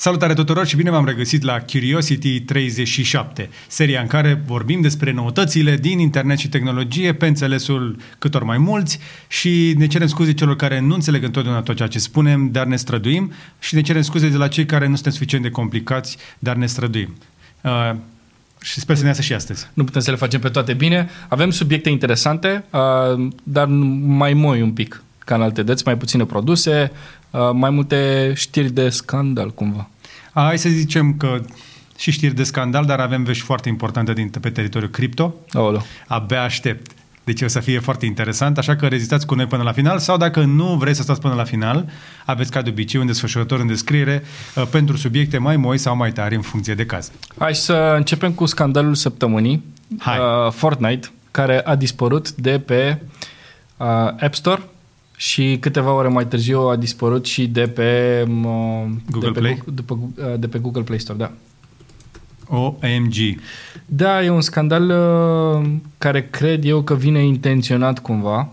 Salutare tuturor și bine v-am regăsit la Curiosity 37, seria în care vorbim despre noutățile din internet și tehnologie pe înțelesul câtor mai mulți și ne cerem scuze celor care nu înțeleg întotdeauna tot ceea ce spunem, dar ne străduim și ne cerem scuze de la cei care nu suntem suficient de complicați, dar ne străduim. Uh, și sper să ne iasă și astăzi. Nu putem să le facem pe toate bine. Avem subiecte interesante, uh, dar mai moi un pic ca în alte dăți, mai puține produse, uh, mai multe știri de scandal cumva. Hai să zicem că și știri de scandal, dar avem vești foarte importante din, pe teritoriul cripto. Aolo. Abia aștept. Deci o să fie foarte interesant, așa că rezistați cu noi până la final sau dacă nu vreți să stați până la final, aveți ca de obicei un desfășurător în descriere uh, pentru subiecte mai moi sau mai tari în funcție de caz. Hai să începem cu scandalul săptămânii. Hai. Uh, Fortnite, care a dispărut de pe uh, App Store și câteva ore mai târziu a dispărut și de pe, uh, Google de pe, Play? De pe, uh, de pe Google Play Store, da. OMG. Da, e un scandal uh, care cred eu că vine intenționat cumva.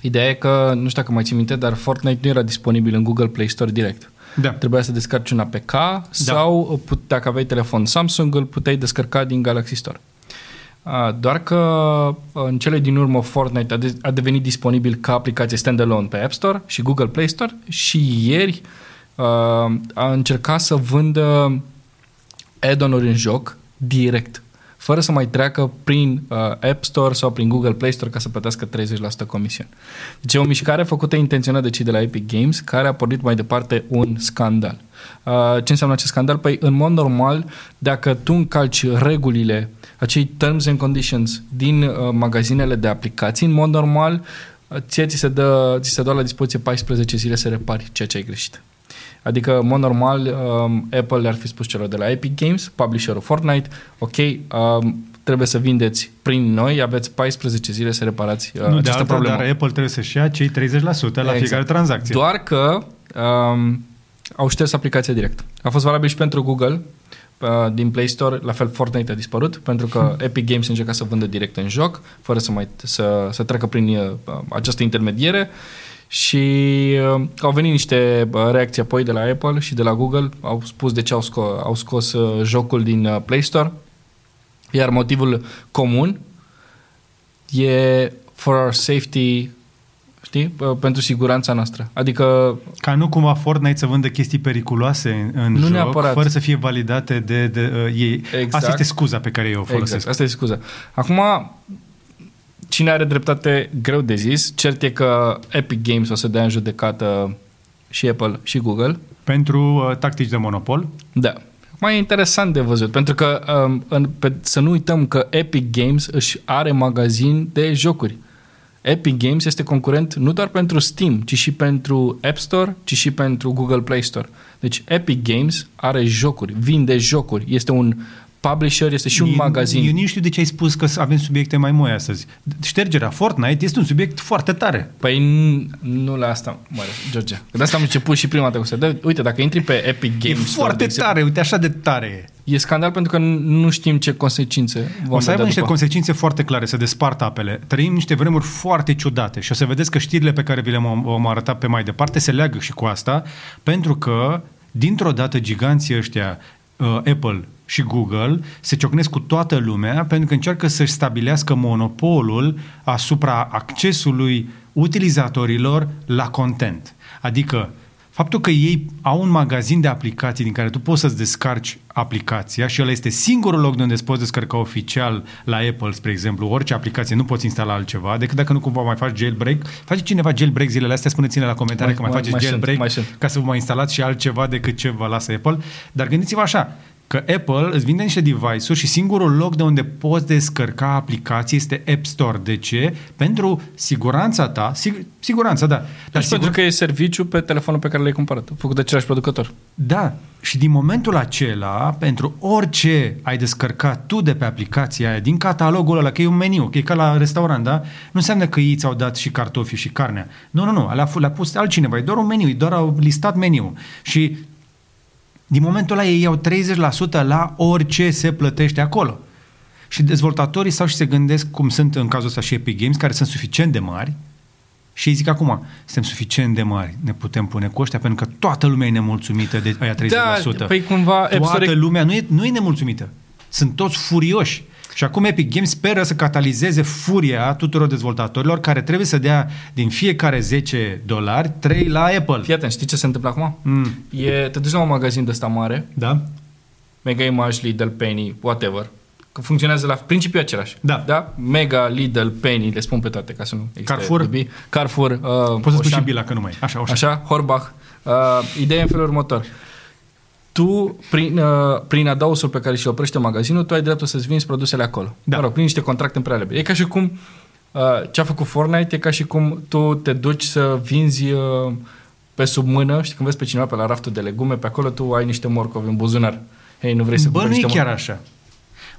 Ideea e că, nu știu dacă mai țin minte, dar Fortnite nu era disponibil în Google Play Store direct. Da. Trebuia să descarci un APK sau uh, put, dacă aveai telefon Samsung îl puteai descărca din Galaxy Store. Uh, Doar că uh, în cele din urmă Fortnite a, de- a devenit disponibil ca aplicație standalone pe App Store și Google Play Store și ieri uh, a încercat să vândă add-on-uri în joc direct, fără să mai treacă prin uh, App Store sau prin Google Play Store ca să plătească 30% comision. Deci e o mișcare făcută intenționat de cei de la Epic Games care a pornit mai departe un scandal. Uh, ce înseamnă acest scandal? Păi, în mod normal, dacă tu încalci regulile, acei terms and conditions din uh, magazinele de aplicații, în mod normal, uh, ție ți se, dă, ți se dă la dispoziție 14 zile să repari ceea ce ai greșit. Adică, în mod normal, um, Apple le-ar fi spus celor de la Epic Games, publisherul Fortnite, ok, um, trebuie să vindeți prin noi, aveți 14 zile să reparați uh, Nu de această alta, problemă. dar Apple trebuie să-și ia cei 30% la Exact. fiecare tranzacție. Doar că um, au șters aplicația direct. A fost valabil și pentru Google, uh, din Play Store, la fel Fortnite a dispărut, pentru că Epic Games încerca să vândă direct în joc, fără să mai să, să treacă prin uh, această intermediere și uh, au venit niște uh, reacții apoi de la Apple și de la Google, au spus de ce au, sco- au scos uh, jocul din uh, Play Store, iar motivul comun e for our safety, știi, uh, pentru siguranța noastră. Adică Ca nu cumva Fortnite să vândă chestii periculoase în, în Nu joc, neapărat. fără să fie validate de, de uh, ei. Exact. Asta este scuza pe care eu o folosesc. Exact, asta e scuza. Acum, cine are dreptate, greu de zis. Cert e că Epic Games o să dea în judecată și Apple și Google. Pentru uh, tactici de monopol. Da. Mai e interesant de văzut, pentru că um, în, pe, să nu uităm că Epic Games își are magazin de jocuri. Epic Games este concurent nu doar pentru Steam, ci și pentru App Store, ci și pentru Google Play Store. Deci Epic Games are jocuri, vinde jocuri, este un publisher, este și un Eu- magazin. Eu nici știu de ce ai spus că avem subiecte mai moi astăzi. Ștergerea Fortnite este un subiect foarte tare. Păi n- nu la asta, mă, George. Că de asta am început și prima dată cu asta. De, uite, dacă intri pe Epic Games e Store, foarte de exemplu, tare, uite așa de tare e. E scandal pentru că nu știm ce consecințe vom O să aibă vedea niște după. consecințe foarte clare, să despart apele. Trăim niște vremuri foarte ciudate și o să vedeți că știrile pe care vi le vom, vom arăta pe mai departe se leagă și cu asta, pentru că dintr-o dată giganții ăștia, uh, Apple și Google, se ciocnesc cu toată lumea pentru că încearcă să-și stabilească monopolul asupra accesului utilizatorilor la content. Adică Faptul că ei au un magazin de aplicații din care tu poți să-ți descarci aplicația și ăla este singurul loc de unde îți poți descărca oficial la Apple, spre exemplu, orice aplicație, nu poți instala altceva, decât dacă nu cumva mai faci jailbreak. Face cineva jailbreak zilele astea, spuneți-ne la comentarii Mai- că mai, mai- faceți mai sunt, jailbreak mai sunt. ca să vă mai instalați și altceva decât ce vă lasă Apple. Dar gândiți-vă așa, că Apple îți vinde niște device-uri și singurul loc de unde poți descărca aplicații este App Store. De ce? Pentru siguranța ta, sig- siguranța, da. Dar Dar sigur, pentru că e serviciu pe telefonul pe care l-ai cumpărat, făcut de același producător. da, și din momentul acela, pentru orice ai descărcat tu de pe aplicația aia, din catalogul ăla, că e un meniu, că e ca la restaurant, da? Nu înseamnă că ei ți-au dat și cartofii și carnea. Nu, nu, nu, le-a, le-a pus altcineva, e doar un meniu, e doar au listat meniu. Și din momentul ăla ei iau 30% la orice se plătește acolo. Și dezvoltatorii stau și se gândesc cum sunt în cazul ăsta și Epic Games, care sunt suficient de mari, Și ei zic acum, suntem suficient de mari, ne putem pune cu ăștia, pentru că toată lumea e nemulțumită de aia 30%. Da, păi cumva App toată Store- lumea nu e, nu e nemulțumită. Sunt toți furioși. Și acum Epic Games speră să catalizeze furia tuturor dezvoltatorilor care trebuie să dea din fiecare 10 dolari 3 la Apple. Fii atent, știi ce se întâmplă acum? Mm. E, te duci la un magazin de ăsta mare, Da? Mega Image, Lidl, Penny, whatever, că funcționează la principiul același. Da. da? Mega, Lidl, Penny, le spun pe toate ca să nu existe Carrefour. dubii. Carrefour. Uh, Poți să spui Auchan. și Bila, că nu mai e. Așa, așa. Așa, Horbach. Uh, ideea e în felul următor. Tu, prin, uh, prin adausul pe care și-l oprește magazinul, tu ai dreptul să-ți vinzi produsele acolo. Da. Mă rog, prin niște contracte în prealabil. E ca și cum uh, ce a făcut Fortnite, e ca și cum tu te duci să vinzi uh, pe sub mână, știi, când vezi pe cineva pe la raftul de legume, pe acolo tu ai niște morcovi în buzunar. Hei, nu vrei să Bă, nu cumperi e niște chiar morcovi? așa.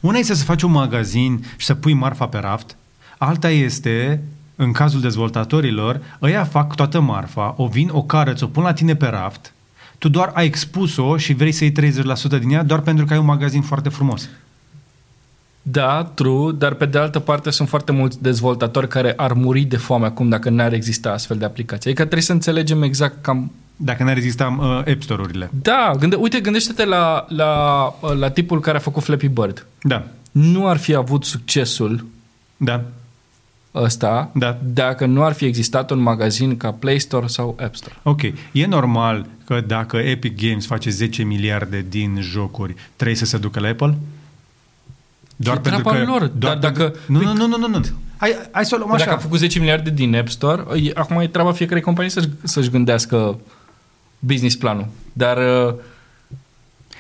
Una este să faci un magazin și să pui marfa pe raft, alta este, în cazul dezvoltatorilor, ăia fac toată marfa, o vin, o carăț, ți-o pun la tine pe raft, tu doar ai expus-o și vrei să iei 30% din ea doar pentru că ai un magazin foarte frumos. Da, true, dar pe de altă parte sunt foarte mulți dezvoltatori care ar muri de foame acum dacă n-ar exista astfel de aplicații. Adică trebuie să înțelegem exact cam Dacă n-ar exista uh, App Store-urile. Da, gânde, uite, gândește-te la, la, la tipul care a făcut Flappy Bird. Da, Nu ar fi avut succesul da, ăsta Da. dacă nu ar fi existat un magazin ca Play Store sau App Store. ok. E normal că dacă Epic Games face 10 miliarde din jocuri, trebuie să se ducă la Apple? E treaba lor, dar dacă- Nu, nu, nu, nu, nu, nu. Hai, hai să o luăm Așa. așa. Dacă a făcut 10 miliarde din App Store, e, acum e treaba fiecare companie să-și, să-și gândească business planul. Dar uh,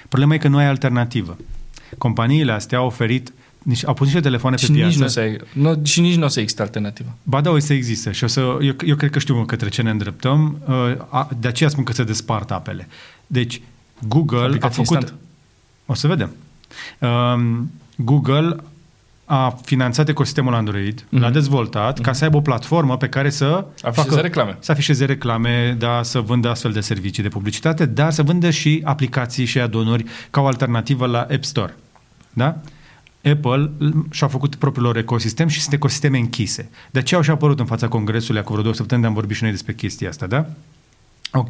Problema e că nu ai alternativă. Companiile astea au oferit, nici, au pus niște telefoane pe și nici, piață. nu o să, nu, și nici nu o să existe alternativă. Ba da, o să existe și o să, eu, eu cred că știu către ce ne îndreptăm, uh, a, de aceea spun că se despart apele. Deci, Google a Aplicații făcut... instant. O să vedem. Um, Google a finanțat ecosistemul Android, Mhm. l-a dezvoltat ca să aibă o platformă pe care să Afișeze reclame. să afișeze reclame, da, să vândă astfel de servicii de publicitate, dar să vândă și aplicații și add ca o alternativă la App Store. Da? Apple și-a făcut propriul lor ecosistem și sunt ecosisteme închise. De aceea au și apărut în fața Congresului acum vreo două săptămâni, am vorbit și noi despre chestia asta, da? Ok.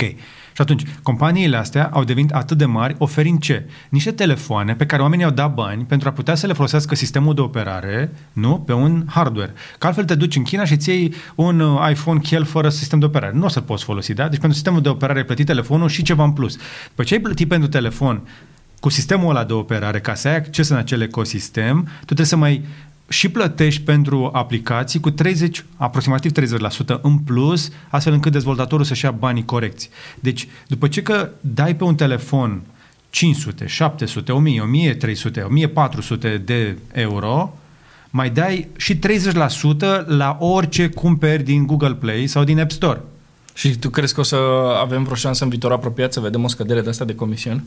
Și atunci, companiile astea au devenit atât de mari oferind ce? Niște telefoane pe care oamenii au dat bani pentru a putea să le folosească sistemul de operare, nu? Pe un hardware. Că altfel te duci în China și îți iei un uh, iPhone chel fără sistem de operare. Nu o să-l poți folosi, da? Deci pentru sistemul de operare ai plătit telefonul și ceva în plus. După ce ai plătit pentru telefon cu sistemul ăla de operare, ca să ai acces în acel ecosistem, tu trebuie să mai și plătești pentru aplicații cu 30, aproximativ 30% în plus, astfel încât dezvoltatorul să-și ia banii corecți. Deci, după ce că dai pe un telefon 500, 700, 1000, 1300, 1400 de euro, mai dai și 30% la orice cumperi din Google Play sau din App Store. Și tu crezi că o să avem vreo șansă în viitor apropiat să vedem o scădere de asta de comision?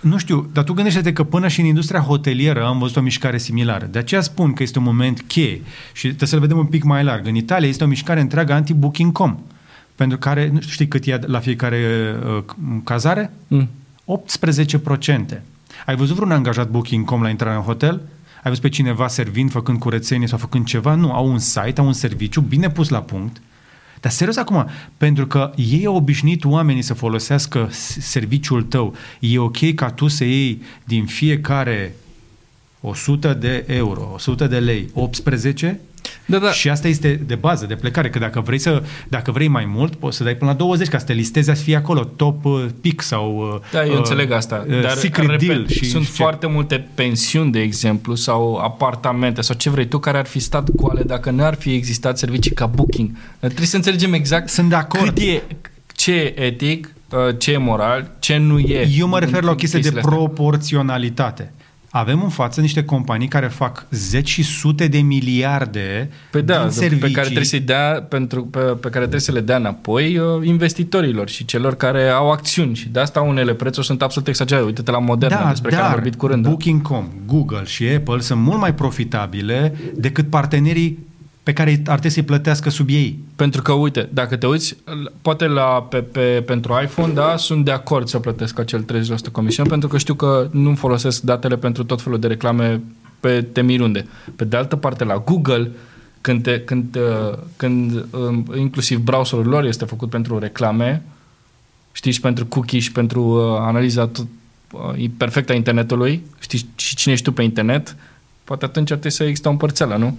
Nu știu, dar tu gândește-te că până și în industria hotelieră am văzut o mișcare similară. De aceea spun că este un moment cheie și trebuie să-l vedem un pic mai larg. În Italia este o mișcare întreagă anti-booking.com, pentru care, nu știi cât ia la fiecare uh, cazare? Mm. 18%. Ai văzut vreun angajat Booking.com la intrarea în hotel? Ai văzut pe cineva servind, făcând curățenie sau făcând ceva? Nu, au un site, au un serviciu bine pus la punct. Dar serios acum, pentru că ei au obișnuit oamenii să folosească s- serviciul tău, e ok ca tu să iei din fiecare 100 de euro, 100 de lei, 18 Da, da. și asta este de bază, de plecare, că dacă vrei, să, dacă vrei mai mult, poți să dai până la 20 ca să te listezi, să fie acolo top uh, pick sau uh, Da, eu uh, înțeleg asta. uh, Dar, secret repet, deal și sunt și ce. foarte multe pensiuni, de exemplu, sau apartamente, sau ce vrei tu, care ar fi stat goale dacă nu ar fi existat servicii ca Booking. Trebuie să înțelegem exact Sunt de acord. cât e, ce e etic, uh, ce e moral, ce nu e. Eu mă refer la o chestie de chestiile astea. proporționalitate. Avem în față niște companii care fac zeci și sute de miliarde Pe da, din servicii. pe care trebuie să dea pentru pe, pe care trebuie să le dea înapoi uh, investitorilor și celor care au acțiuni și de asta unele prețuri sunt absolut exagerate. Uite-te la Moderna da, despre care am dar vorbit curând. da? Booking.com, Google și Apple sunt mult mai profitabile decât partenerii pe care ar trebui să-i plătească sub ei. Pentru că, uite, dacă te uiți, l- poate la, pe, pe, pentru iPhone, da, sunt de acord să plătesc acel 30% comision, pentru că știu că nu folosesc datele pentru tot felul de reclame pe temirunde. Pe de altă parte, la Google, când, te, când, uh, când um, inclusiv browserul lor este făcut pentru reclame, știi, și pentru cookie și pentru uh, analiza tot, uh, perfectă a internetului, știi și cine ești tu pe internet, poate atunci ar trebui să există o împărțeală, nu?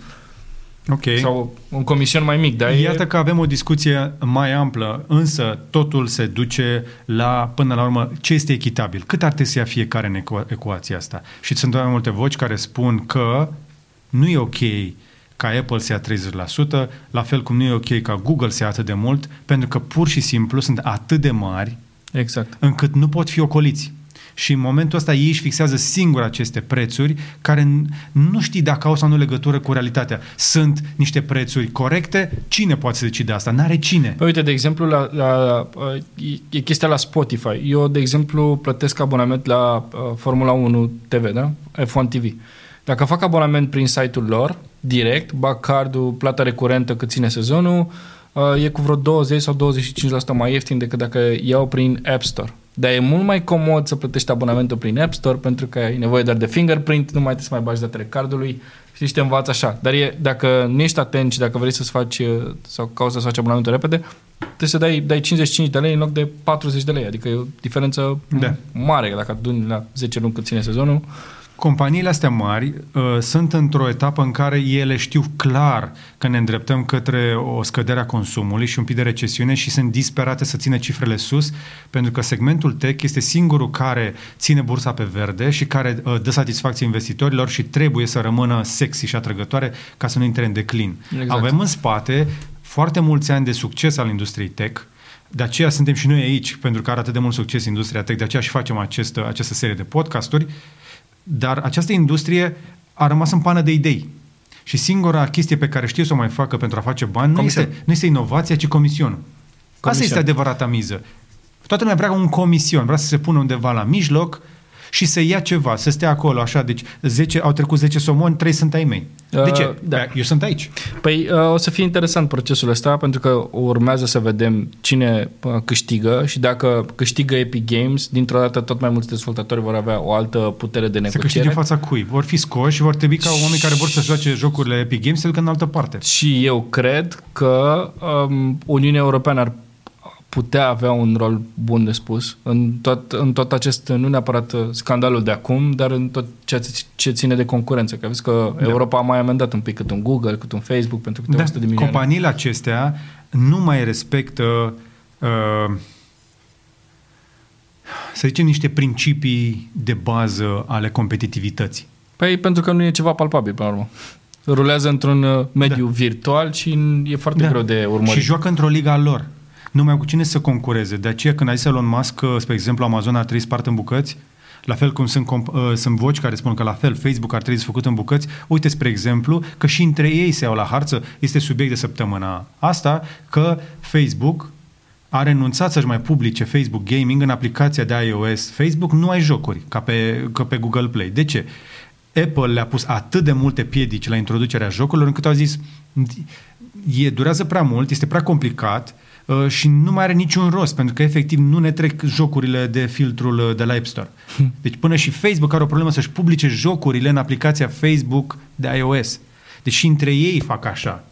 Ok. Sau un comision mai mic, dar Iată e... că avem o discuție mai amplă, însă totul se duce la, până la urmă, ce este echitabil. Cât ar trebui să ia fiecare în ecu- ecuația asta? Și sunt mai multe voci care spun că nu e ok ca Apple să ia 30%, la fel cum nu e ok ca Google să ia atât de mult, pentru că pur și simplu sunt atât de mari Exact. încât nu pot fi ocoliți. Și în momentul ăsta ei își fixează singur aceste prețuri care n- nu știi dacă au sau nu legătură cu realitatea. Sunt niște prețuri corecte? Cine poate să decide asta? N-are cine. Păi uite, de exemplu, la, la, e- e chestia la Spotify. Eu, de exemplu, plătesc abonament la uh, Formula 1 TV, da? F1 TV. Dacă fac abonament prin site-ul lor, direct, bag cardul, plata recurentă cât ține sezonul, uh, e cu vreo 20 sau 25% mai ieftin decât dacă iau prin App Store. Dar e mult mai comod să plătești abonamentul prin App Store pentru că ai nevoie doar de fingerprint, nu mai trebuie să mai bagi datele cardului și te învață așa. Dar e, dacă nu ești atent și dacă vrei să-ți faci uh, sau cauți să-ți faci abonamentul repede, trebuie să dai, dai 55 de lei în loc de 40 de lei. Adică e o diferență Da. mare. Dacă aduni la 10 luni cât ține sezonul, Companiile astea mari uh, sunt într-o etapă în care ele știu clar că ne îndreptăm către o scădere a consumului și un pic de recesiune și sunt disperate să țină cifrele sus, pentru că segmentul tech este singurul care ține bursa pe verde și care uh, dă satisfacție investitorilor și trebuie să rămână sexy și atrăgătoare ca să nu intre în declin. Exact. Avem în spate foarte mulți ani de succes al industriei tech, de aceea suntem și noi aici, pentru că are atât de mult succes industria tech, de aceea și facem acest, această serie de podcasturi, dar această industrie a rămas în pană de idei. Și singura chestie pe care știe să o mai facă pentru a face bani nu Comision. este, nu este inovația, ci comisionul. Asta Comision. este adevărata miză. Toată lumea vrea un comision, vrea să se pună undeva la mijloc și să ia ceva, să stea acolo, așa, deci 10, au trecut 10 somoni, 3 sunt ai mei. De Uh, ce? da. Eu sunt aici. Păi uh, o să fie interesant procesul ăsta pentru că urmează să vedem cine uh, câștigă și dacă câștigă Epic Games, dintr-o dată tot mai mulți dezvoltatori vor avea o altă putere de Să câștige negociere. în fața cui? Vor fi scoși și vor trebui ca oamenii care vor să joace jocurile Epic Games să se ducă în altă parte. Și eu cred că um, Uniunea Europeană ar putea avea un rol bun de spus în tot, în tot acest, nu neapărat uh, scandalul de acum, dar în tot ceea ce, ce ține de concurență. Că vezi că da. Europa a mai amendat un pic cât un Google, cât un Facebook pentru câte Da, 100 de milioane. companiile acestea nu mai respectă uh, să zicem niște principii de bază ale competitivității. Păi pentru că nu e ceva palpabil, până la urmă. Rulează într-un uh, mediu da. virtual și e foarte Da. greu de urmărit. Și joacă într-o liga a lor. Nu mai au cu cine să concureze. De aceea când a zis Elon Musk că, spre exemplu, Amazon ar trebui spart în bucăți, la fel cum sunt, comp- uh, sunt voci care spun că la fel Facebook ar trebui să făcut în bucăți, uite, spre exemplu, că și între ei se iau la harță, este subiect de săptămâna asta, că Facebook a renunțat să-și mai publice Facebook Gaming în aplicația de iOS Facebook, nu ai jocuri, ca pe, ca pe Google Play. De ce? Apple le-a pus atât de multe piedici la introducerea jocurilor încât au zis e, durează prea mult, este prea complicat uh, și nu mai are niciun rost, pentru că efectiv nu ne trec jocurile de filtrul uh, de la App Store. Deci până și Facebook are o problemă să-și publice jocurile în aplicația Facebook de iOS. Deci și între ei fac așa.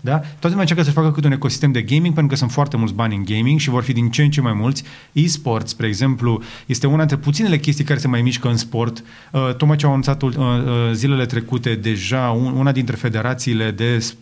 Da? Toată lumea încearcă să facă cât un ecosistem de gaming pentru că sunt foarte mulți bani în gaming și vor fi din ce în ce mai mulți. E-sports, spre exemplu, este una dintre puținele chestii care se mai mișcă în sport. Uh, tocmai ce au anunțat uh, uh, zilele trecute deja un, una dintre federațiile de sp-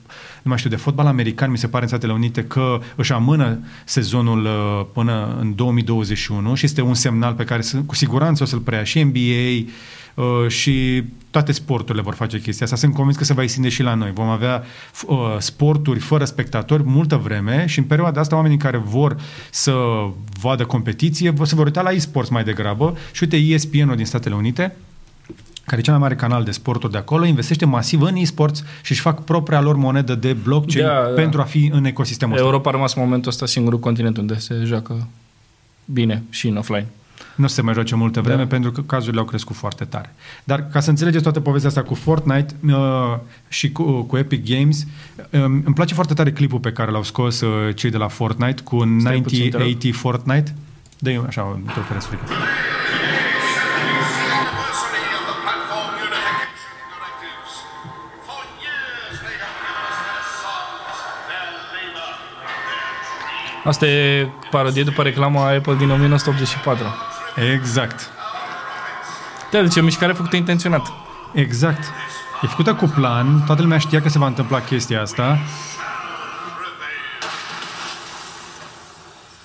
nu mai știu, de fotbal american, mi se pare în Statele Unite, că își amână sezonul uh, până în 2021 și este un semnal pe care să- cu siguranță o să-l preia și NBA uh, și toate sporturile vor face chestia asta. Sunt convins că se va extinde și la noi. Vom avea f- uh, sporturi fără spectatori multă vreme și în perioada asta oamenii care vor să vadă competiție vor- se vor uita la e-sports mai degrabă și uite ESPN-ul din Statele Unite care e cel mai mare canal de sporturi de acolo, investește masiv în e-sports și își fac propria lor monedă de blockchain Da, da. pentru a fi în ecosistemul ăsta. Europa a rămas în momentul ăsta singurul continent unde se joacă bine și în offline. Nu o să se mai joace multă vreme Da. pentru că cazurile au crescut foarte tare. Dar ca să înțelegeți toată povestea asta cu Fortnite uh, și cu, cu Epic Games, uh, îmi place foarte tare clipul pe care l-au scos uh, cei de la Fortnite cu Stai puțin, te rog. 9080 Fortnite. Dă-i așa, te oferesc Asta e parodie după reclama Apple din 1984. Exact. Da, deci e o mișcare făcută intenționat. Exact. E făcută cu plan, toată lumea știa că se va întâmpla chestia asta.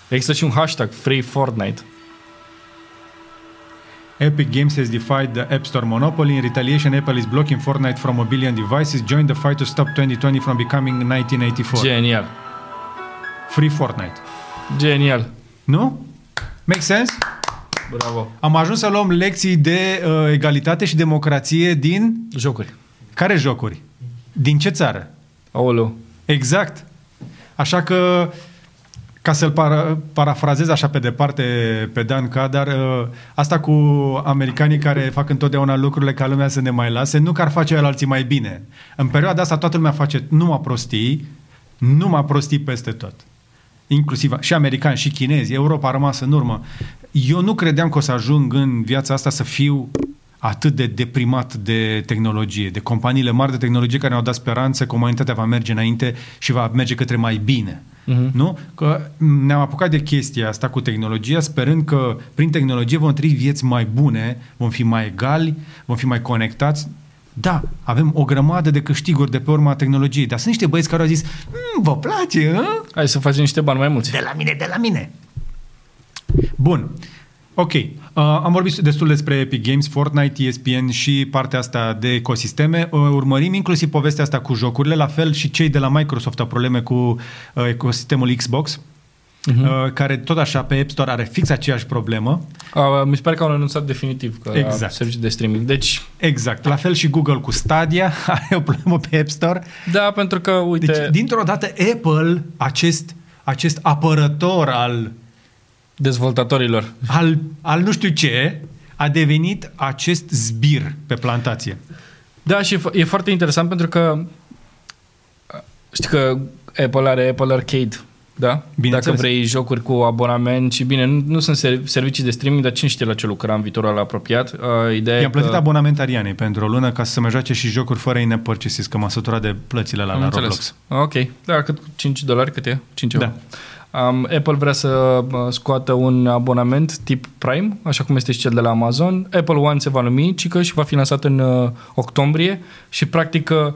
Există și un hashtag Free Fortnite. Epic Games has defied the App Store monopoly. In retaliation, Apple is blocking Fortnite from a billion devices. Join the fight to stop 2020 from becoming 1984. Genial. Free Fortnite. Genial. Nu? Make sense? Bravo. Am ajuns să luăm lecții de uh, egalitate și democrație din... Jocuri. Care jocuri? Din ce țară? Aoleu. Exact. Așa că, ca să-l para, parafrazez așa pe departe pe Dan Cadar, uh, asta cu americanii care fac întotdeauna lucrurile ca lumea să ne mai lase, nu că ar face el alții mai bine. În perioada asta toată lumea face numai prostii, numai prostii peste tot. Inclusiv și americani și chinezi, Europa a rămas în urmă. Eu nu credeam că o să ajung în viața asta să fiu atât de deprimat de tehnologie, de companiile mari de tehnologie care ne-au dat speranță că umanitatea va merge înainte și va merge către mai bine. Uh-huh. Nu? Că ne-am apucat de chestia asta cu tehnologia, sperând că prin tehnologie vom trăi vieți mai bune, vom fi mai egali, vom fi mai conectați. Da, avem o grămadă de câștiguri de pe urma tehnologiei, dar sunt niște băieți care au zis, "Mm, vă place, hă? Hai să facem niște bani mai mulți. De la mine, de la mine. Bun. Ok. Uh, am vorbit destul despre Epic Games, Fortnite, ESPN și partea asta de ecosisteme. Uh, urmărim inclusiv povestea asta cu jocurile. La fel și cei de la Microsoft au probleme cu uh, ecosistemul Xbox. Uh-huh. Uh, care tot așa pe App Store are fix aceeași problemă. Uh, mi se pare că au anunțat definitiv că Exact. exact. serviciu de streaming. Deci, Exact. La fel și Google cu Stadia are o problemă pe App Store. da, pentru că, uite... Deci, dintr-o dată, Apple, acest, acest apărător al dezvoltatorilor. al, al nu știu ce, a devenit acest zbir pe plantație. Da, și e fo- e foarte interesant pentru că știi că Apple are Apple Arcade, da? Bineînțeles. Dacă vrei jocuri cu abonament și bine, nu, nu sunt ser- servicii de streaming, dar cine știe la ce lucra în viitorul apropiat. Uh, ideea I-am e plătit că... abonament Arianei pentru o lună ca să mă joace și jocuri fără in purchases, că m-a săturat de plățile la, Am la înțeles. Roblox. Ok. Da, cât 5 dolari cât e? 5 euro. Da. Um, Apple vrea să uh, scoată un abonament tip Prime, așa cum este și cel de la Amazon. Apple One se va numi, cică, și va fi lansat în uh, octombrie și practic uh,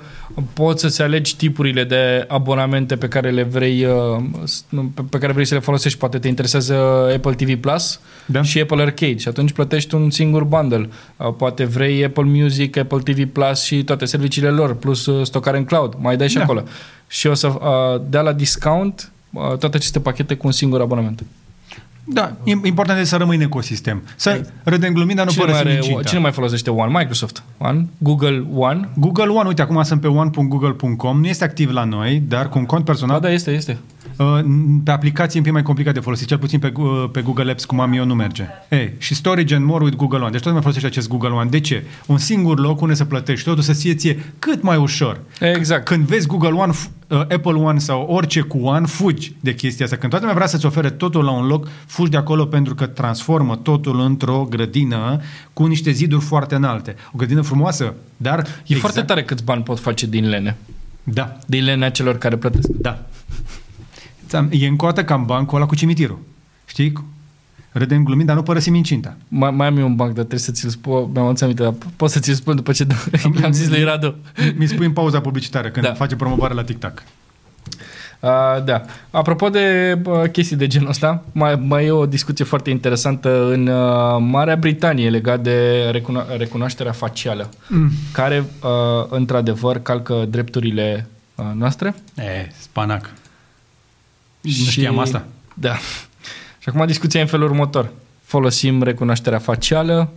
poți să-ți alegi tipurile de abonamente pe care le vrei uh, s- pe, pe care vrei să le folosești. Poate te interesează Apple TV Plus Da. și Apple Arcade și atunci plătești un singur bundle. Uh, poate vrei Apple Music, Apple TV Plus și toate serviciile lor, plus uh, stocare în cloud. Mai dai și Da. acolo. Și o să uh, dea la discount uh, toate aceste pachete cu un singur abonament. Da, im- important este să rămâi în ecosistem. Să râdem glumind, dar nu Cine mai, părăsim are, incinta. cine mai folosește One? Microsoft One? Google One? Google One, uite, acum sunt pe one.google.com, nu este activ la noi, dar cu un cont Da, personal, da, este, este. Uh, pe aplicație e un pic mai complicat de folosit, cel puțin pe, uh, pe Google Apps, cum am eu, nu merge. Ei, și Storage and More with Google One. Deci tot mai folosește acest Google One. De ce? Un singur loc unde să plătești totul să ție ție cât mai ușor. Exact. Când vezi Google One, f- uh, Apple One sau orice cu One, fugi de chestia asta. Când toată lumea vrea să-ți ofere totul la un loc, fugi de acolo pentru că transformă totul într-o grădină cu niște ziduri foarte înalte. O grădină frumoasă, dar... E foarte tare câți bani pot face din lene. Da, Din lenea celor care plătesc. da. Ți-am- E încoată cam bancul ăla cu cimitirul. Știi? Râdem glumind, dar nu părăsim incinta. Mai, mai am eu un banc, dar trebuie să ți-l spun. Mi-am adus aminte, dar po- pot să ți-l spun după ce am zis lui Radu. Mi spui în pauza publicitară când Da. face promovare la TikTok. Uh, da. Apropo de uh, chestii de genul ăsta, mai, mai e o discuție foarte interesantă în uh, Marea Britanie legat de recuno- recunoașterea facială, Mm. care uh, într-adevăr calcă drepturile uh, noastre. E, spanac. Nu știam asta. Da. Și acum discuția e în felul următor. Folosim recunoașterea facială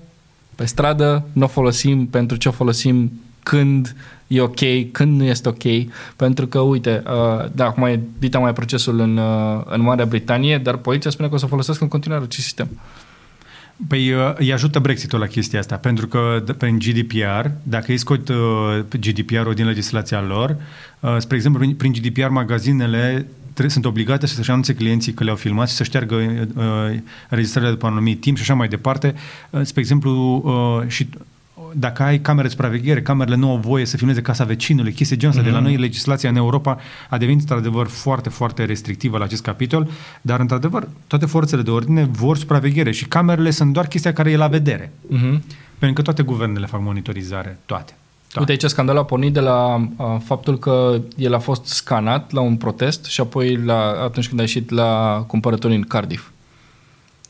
pe stradă, nu o folosim pentru ce o folosim când e ok, când nu este ok, pentru că, uite, uh, da, acum e dita mai procesul în, uh, în Marea Britanie, dar poliția spune că o să folosească în continuare acest sistem. Păi uh, îi ajută Brexit-ul la chestia asta, pentru că d- prin GDPR, dacă îi scot uh, GDPR-ul din legislația lor, uh, spre exemplu, prin- prin GDPR magazinele tre- sunt obligate să-și anunțe clienții că le-au filmat și să șteargă uh, registrările după un anumit timp și așa mai departe. Uh, spre exemplu, uh, și dacă ai camere de supraveghere, camerele nu au voie să filmeze casa vecinului, chestii genul ăsta. Mm-hmm. De la Mhm. noi legislația în Europa a devenit într-adevăr foarte, foarte restrictivă la acest capitol, dar într-adevăr toate forțele de ordine vor supraveghere și camerele sunt doar chestia care e la vedere. Mhm. Pentru că toate guvernele fac monitorizare, toate. Da. Uite aici scandalul a pornit de la uh, faptul că el a fost scanat la un protest și apoi la, atunci când a ieșit la cumpărături în Cardiff.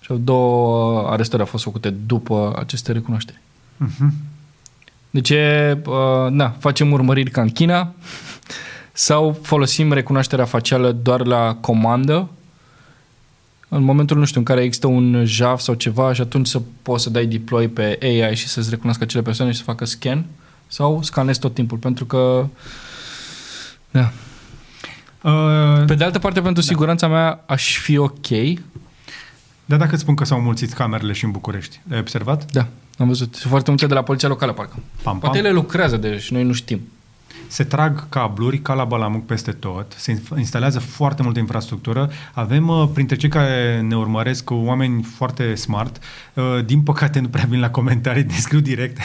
Și două arestări au fost făcute după aceste recunoașteri. Mhm. Deci, e, uh, na, facem urmăriri ca în China sau folosim recunoașterea facială doar la comandă în momentul, nu știu, în care există un JAF sau ceva și atunci să poți să dai deploy pe AI și să-ți recunoască acele persoane și să facă scan sau scanezi tot timpul, pentru că da. Uh, Pe de altă parte, pentru siguranța mea, aș fi ok. dar dacă îți spun că s-au mulțit camerele și în București, ai observat? Da, am văzut. Sunt foarte multe de la poliția locală, parcă. Pam, Poate pam. ele lucrează deja și noi nu știm. Se trag cabluri ca la Balamuc peste tot, se inf- instalează foarte multă infrastructură. Avem uh, printre cei care ne urmăresc oameni foarte smart. Uh, Din păcate nu prea vin la comentarii, ne scriu direct.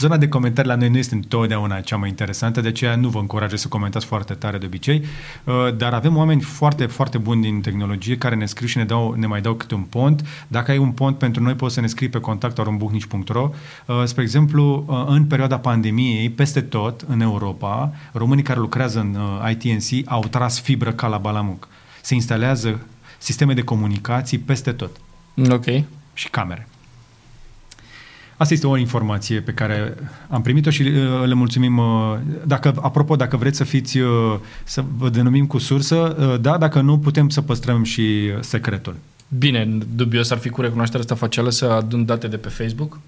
Zona de comentarii la noi nu este întotdeauna cea mai interesantă, de aceea nu vă încurajez să comentați foarte tare de obicei, Uh, dar avem oameni foarte, foarte buni din tehnologie care ne scriu și ne, dau, ne mai dau câte un pont. Dacă ai un pont pentru noi, poți să ne scrii pe contact.orumbuhnici.ro Uh, Spre exemplu, uh, în perioada pandemiei, peste tot în Europa, românii care lucrează în uh, ITNC au tras fibră ca la Balamuc. Se instalează sisteme de comunicații peste tot Ok. și camere. Asta este o informație pe care am primit-o și uh, le mulțumim. Uh, dacă, apropo, dacă vreți să fiți, uh, să vă denumim cu sursă, uh, da, dacă nu, putem să păstrăm și uh, secretul. Bine, dubios ar fi cu recunoașterea asta facială să adun date de pe Facebook.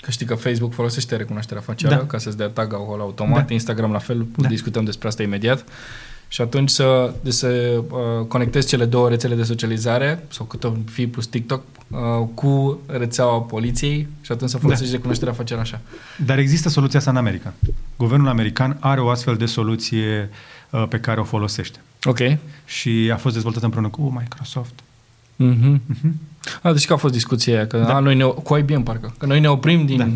Că știi că Facebook folosește recunoașterea facială Da. ca să-ți dea tag acolo automat, Da. Instagram la fel, Da. discutăm despre asta imediat. Și atunci să, de să uh, conectezi cele două rețele de socializare, sau cât o fi plus TikTok, uh, cu rețeaua poliției și atunci să folosești recunoașterea facială așa. Dar există soluția asta în America. Guvernul american are o astfel de soluție uh, pe care o folosește. Ok. Și a fost dezvoltată împreună cu Microsoft. Mhm. Mhm. A, deci că a fost discuția aia, că Da. a, noi ne, cu IBM parcă, că noi ne oprim din... Da.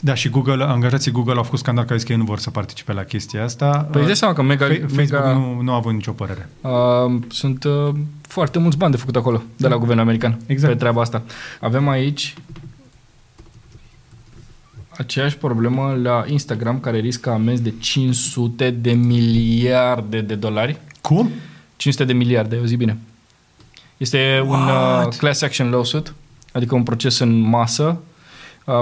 Da, și Google, angajații Google au făcut scandal că au zis că ei nu vor să participe la chestia asta. Păi îți dai seama că mega, Fe- Facebook mega nu, nu a avut nicio părere. Uh, sunt uh, foarte mulți bani de făcut acolo, de la guvernul american, Exact. pe treaba asta. Avem aici aceeași problemă la Instagram, care riscă amenzi de 500 de miliarde de dolari. Cum? 500 de miliarde, eu zic bine. Este un uh, What? class action lawsuit, adică un proces în masă uh,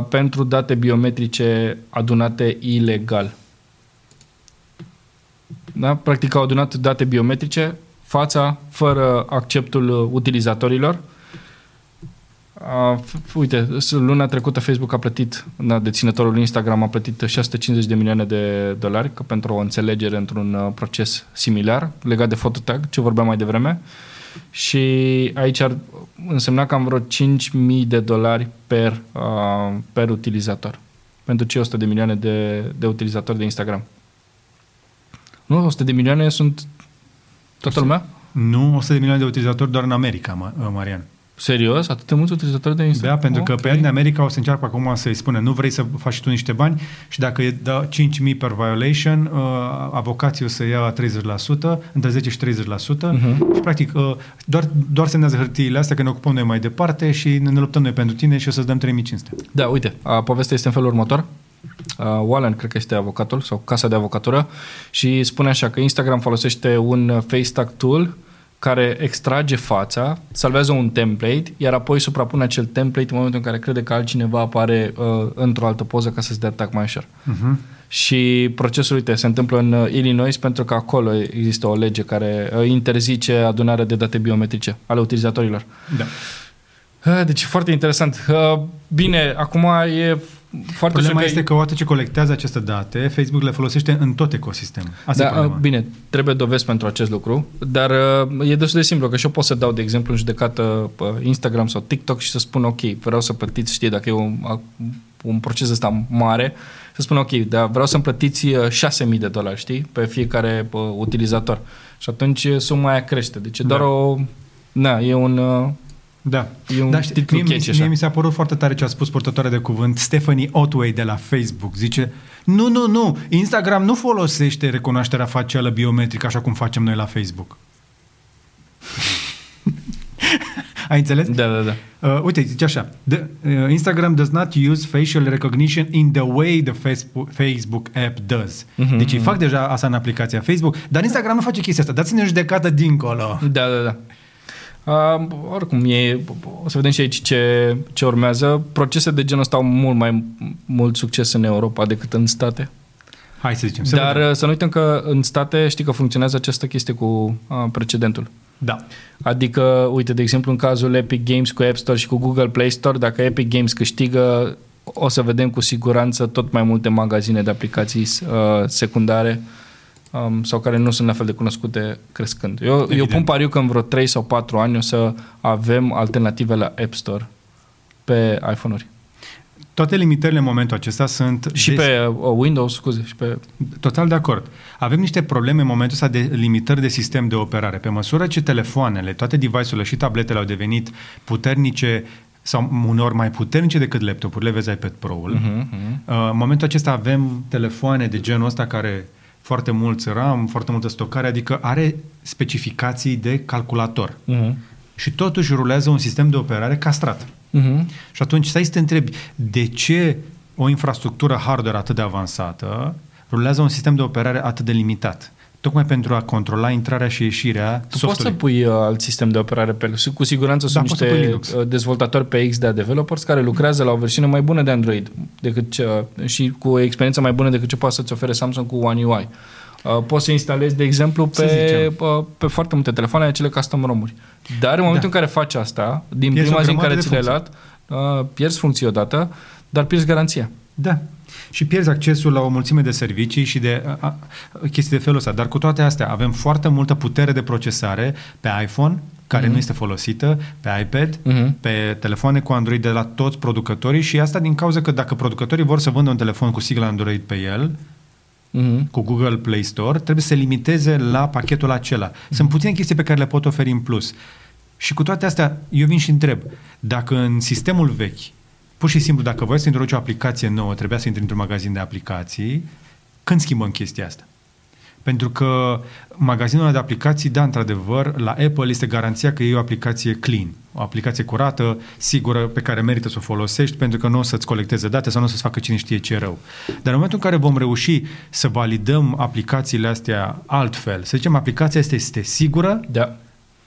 pentru date biometrice adunate ilegal. Da? Practic au adunat date biometrice, fața, fără acceptul uh, utilizatorilor. Uh, f- uite, s- luna trecută Facebook a plătit, da, deținătorul Instagram a plătit 650 de milioane de dolari că pentru o înțelegere într-un uh, proces similar legat de phototag, ce vorbeam mai devreme. Și aici ar însemna cam vreo 5.000 de dolari per, uh, per utilizator. Pentru cei 100 de milioane de, de utilizatori de Instagram. Nu, 100 de milioane sunt toată lumea? Nu 100 de milioane de utilizatori doar în America, Ma- Marian. Serios? Atât de mulți utilizatori de Da, Instagram? pentru că Ok. pe în America o să încearcă acum să-i spună nu vrei să faci și tu niște bani și dacă e da 5.000 per violation, uh, avocații o să ia 30%, între 10 și 30% Mhm. și practic uh, doar, doar semnează hârtiile astea că ne ocupăm noi mai departe și ne, ne luptăm noi pentru tine și o să-ți dăm 3500. Da, uite, a, povestea este în felul următor. Uh, Wallen, cred că este avocatul sau casa de avocatură și spune așa că Instagram folosește un uh, face tag tool care extrage fața, salvează un template, iar apoi suprapune acel template în momentul în care crede că altcineva apare uh, într-o altă poză ca să-ți dea tag mai ușor. Uh-huh. Și procesul, uite, se întâmplă în uh, Illinois pentru că acolo există o lege care uh, interzice adunarea de date biometrice ale utilizatorilor. Da. Uh, Deci foarte interesant. Uh, Bine, acum e foarte Problema ușor este că odată ce colectează aceste date, Facebook le folosește în tot ecosistemul. Asta e da, problema. uh, bine, trebuie dovezi pentru acest lucru, dar uh, e destul de simplu, că și eu pot să dau, de exemplu, în judecată pe Instagram sau TikTok și să spun, ok, vreau să plătiți, știi, dacă e un, un proces ăsta mare, să spun, ok, dar vreau să-mi plătiți uh, 6.000 de dolari, știi, pe fiecare uh, utilizator. Și atunci uh, suma aia crește. Deci e doar Da. o... Na, e un... Uh, Da. E un da, știi, titlu mie, catchy mie, mie așa. mi s-a părut foarte tare ce a spus purtătoarea de cuvânt Stephanie Otway de la Facebook. Zice, nu, nu, nu, Instagram nu folosește recunoașterea facială biometrică așa cum facem noi la Facebook. Ai înțeles? Da, da, da. Uh, uite, zice așa, the, uh, Instagram does not use facial recognition in the way the Facebook, Facebook app does. Mhm, Deci ei fac deja asta în aplicația Facebook, dar Instagram nu face chestia asta. Dați-ne o judecată dincolo. Da, da, da. Uh, oricum, e, o să vedem și aici ce, ce urmează. Procese de genul ăsta au mult mai mult succes în Europa decât în state. Hai să zicem. Să Dar vedem. uh, să nu uităm că în state știi că funcționează această chestie cu uh, precedentul. Da. Adică, uite, de exemplu, în cazul Epic Games cu App Store și cu Google Play Store, dacă Epic Games câștigă, o să vedem cu siguranță tot mai multe magazine de aplicații uh, secundare um, sau care nu sunt la fel de cunoscute crescând. Eu, eu Evident. pun pariu că în vreo 3 sau 4 ani o să avem alternative la App Store pe iPhone-uri. Toate limitările în momentul acesta sunt... Și des- pe uh, Windows, scuze, și pe... Total de acord. Avem niște probleme în momentul ăsta de limitări de sistem de operare. Pe măsură ce telefoanele, toate device-urile și tabletele au devenit puternice sau uneori mai puternice decât laptopurile, vezi iPad Pro-ul. Uh-huh, uh-huh. Uh, În momentul acesta avem telefoane de genul ăsta care foarte mulți RAM, foarte multă stocare, adică are specificații de calculator. Uh-huh. Și totuși rulează un sistem de operare castrat. Uh-huh. Și atunci stai să te întrebi de ce o infrastructură hardware atât de avansată rulează un sistem de operare atât de limitat. Tocmai pentru a controla intrarea și ieșirea Tu poți să softului. pui uh, alt sistem de operare pe el. Cu siguranță Da, sunt poți să pui niște Linux. uh, dezvoltatori pe X de developers care lucrează la o versiune mai bună de Android decât ce, și cu o experiență mai bună decât ce poate să-ți ofere Samsung cu One UI. Uh, poți să instalezi, de exemplu, Să pe, zicem. uh, pe foarte multe telefoane acele custom ROM-uri. Dar în momentul Da. în care faci asta, din Pierzi prima o zi în grămadă care de ți le-ai luat, uh, pierzi funcții odată, dar pierzi garanția. Da. Și pierzi accesul la o mulțime de servicii și de a, a, chestii de felul ăsta. Dar cu toate astea avem foarte multă putere de procesare pe iPhone, care Mhm. nu este folosită, pe iPad, Mhm. pe telefoane cu Android de la toți producătorii și asta din cauza că dacă producătorii vor să vândă un telefon cu sigla Android pe el, Mhm. cu Google Play Store, trebuie să se limiteze la pachetul acela. Sunt puține chestii pe care le pot oferi în plus. Și cu toate astea, eu vin și întreb, dacă în sistemul vechi, pur și simplu, dacă voi să introduci o aplicație nouă, trebuia să intri într-un magazin de aplicații, când schimbăm chestia asta? Pentru că magazinul ăla de aplicații, da, într-adevăr, la Apple este garanția că e o aplicație clean, o aplicație curată, sigură, pe care merită să o folosești, pentru că nu o să-ți colecteze date sau nu o să-ți facă cine știe ce rău. Dar în momentul în care vom reuși să validăm aplicațiile astea altfel, să zicem, aplicația este, este sigură, Da.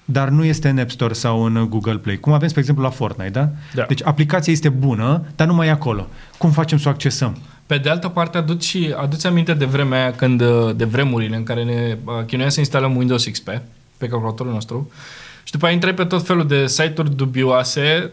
Dar nu este în App Store sau în Google Play. Cum avem, spre exemplu, la Fortnite, da? Da. Deci aplicația este bună, dar nu mai e acolo. Cum facem să o accesăm? Pe de altă parte, aduci, și, aduți aminte de vremea aia când, uh, de vremurile în care ne uh, chinuia să instalăm Windows XP pe calculatorul nostru și după aia intrai pe tot felul de site-uri dubioase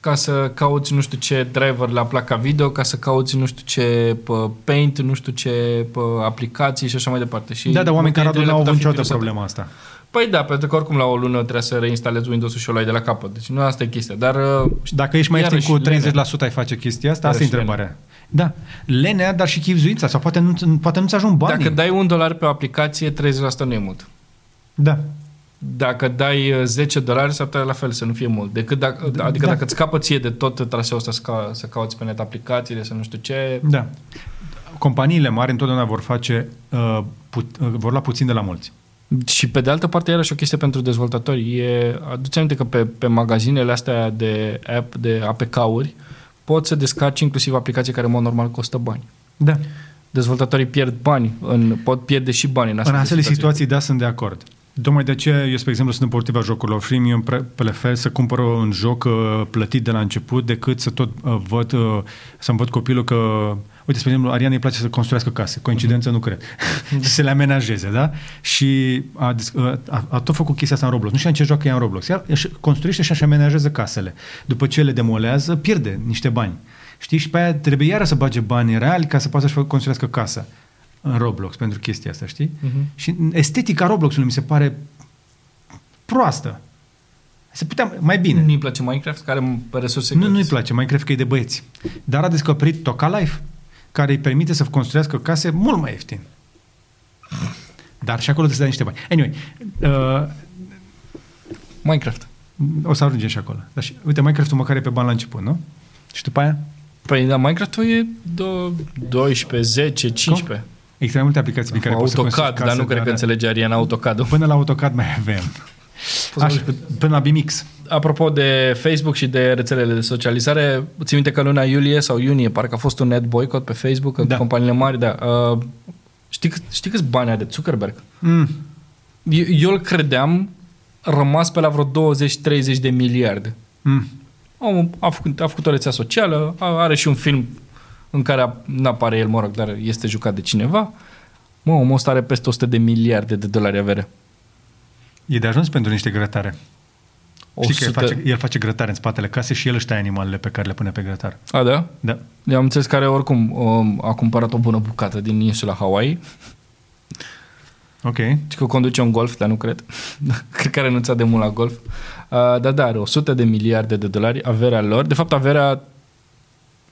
ca să cauți nu știu ce driver la placa video, ca să cauți nu știu ce pă, paint, nu știu ce pă, aplicații și așa mai departe. Și da, dar oameni multe care dintre nu au ele avut puteau fi niciodată virusate. problema asta. Păi da, pentru că oricum la o lună trebuie să reinstalezi Windows-ul și o luai de la capăt. Deci nu asta e chestia. Dar uh, Dacă ești mai ieftin Iarăși, cu 30% lenea. ai face chestia asta, asta e Iarăși întrebarea. Da, lenea, dar și chipzuința, sau poate, nu, poate nu-ți ajung banii. dacă dai un dolar pe o aplicație, 30% nu e mult. Da. Dacă dai uh, 10 dolari, s-ar putea la fel să nu fie mult. Decât dacă, adică da. dacă îți scapă ție de tot traseul ăsta să, ca, să cauți pe net aplicațiile, să nu știu ce... Da. Companiile mari întotdeauna vor face, uh, put, uh, vor lua puțin de la mulți. Și pe de altă parte, iarăși o chestie pentru dezvoltatori. E, aduți aminte că pe, pe magazinele astea de app, de APK-uri, poți să descarci inclusiv aplicații care, în mod normal, costă bani. Da. Dezvoltatorii pierd bani, în, pot pierde și bani în astfel În de astfel de situații, da, sunt de acord. Tocmai de aceea, eu, spre exemplu, sunt împotriva jocurilor freemium, pre- prefer să cumpăr un joc uh, plătit de la început decât să tot uh, văd, uh, să-mi văd copilul că, uite, spre exemplu, Ariane îi place să construiască case, coincidență, nu cred, și să le amenajeze, da? Și a, dis- uh, a, a tot făcut chestia asta în Roblox, nu știa în ce joacă ea în Roblox, ea își construiește și așa amenajează casele. După ce le demolează, pierde niște bani. Știi? Și pe aia trebuie iară să bage bani reali ca să poată să-și construiască casa în Roblox pentru chestia asta, știi? Mhm. Și estetica Roblox-ului mi se pare proastă. Se putea mai bine. Nu-i place Minecraft, care pe resurse Nu, gratis. nu-i place, mai cred că e de băieți. Dar a descoperit Toca Life, care îi permite să construiască case mult mai ieftin. Dar și acolo trebuie să dai niște bani. Anyway, uh, Minecraft. O să ajungem și acolo. Dar și, uite, Minecraft-ul măcar e pe bani la început, nu? Și după aia? Păi, da, Minecraft-ul e do- 12, 10, 15. Extrem multe aplicații pe care poți să AutoCAD, construiești dar nu case, cred că înțelege Ariana AutoCAD-ul. Până la AutoCAD mai avem. Poți Așa, să- până la BMX. Apropo de Facebook și de rețelele de socializare, țin minte că luna iulie sau iunie parcă a fost un net boycott pe Facebook, că Da. companiile mari, da. Uh, știi, cât- știi câți bani are Zuckerberg? Mm. Eu, eu îl credeam rămas pe la vreo 20-30 de miliarde. Mm. Omul a făcut, a făcut o rețea socială, a- are și un film în care nu apare el, mă rog, dar este jucat de cineva. Mă, omul ăsta are peste 100 de miliarde de dolari avere. E de ajuns pentru niște grătare. Știi că el 100 face, el face grătare în spatele casei și el își taie animalele pe care le pune pe grătar. A, da? Da. Eu am înțeles că are oricum um, a cumpărat o bună bucată din insula Hawaii Ok. și că conduce un golf, dar nu cred. cred că a renunțat de mult la golf. Uh, dar da, are 100 de miliarde de dolari averea lor. De fapt, averea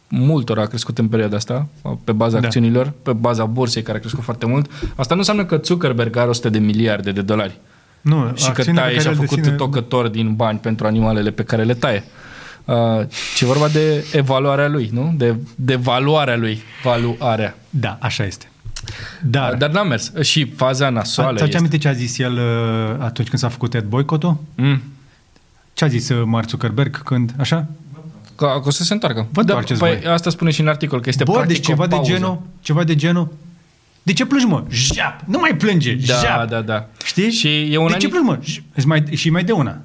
multor a crescut în perioada asta, uh, pe baza Da. da. acțiunilor, pe baza bursei care a crescut foarte mult. Asta nu înseamnă că Zuckerberg are 100 de miliarde de dolari Nu, și că acțiunile pe taie care și a le făcut deține- tocător din bani pentru animalele pe care le taie. Uh, ci e vorba de evaluarea lui, nu? De, de valoarea lui, valuarea. Da, așa este. Dar, Dar n-a mers. Și faza nasoală ți-aduce este... aminte ce a zis el uh, atunci când s-a făcut Ed boycott-ul? Mm. Ce a zis uh, Mark Zuckerberg când, așa? Că, că o să se întoarcă. Vă întoarceți păi, voi. asta spune și în articol, că este Bă, practic deci ceva o de pauză. genul, ceva de genul, de ce plângi, mă? Jap! Nu mai plânge! Da, Jap! da, da. Știi? Și e un de an- ce plângi, mă? J- îți mai, și mai de una.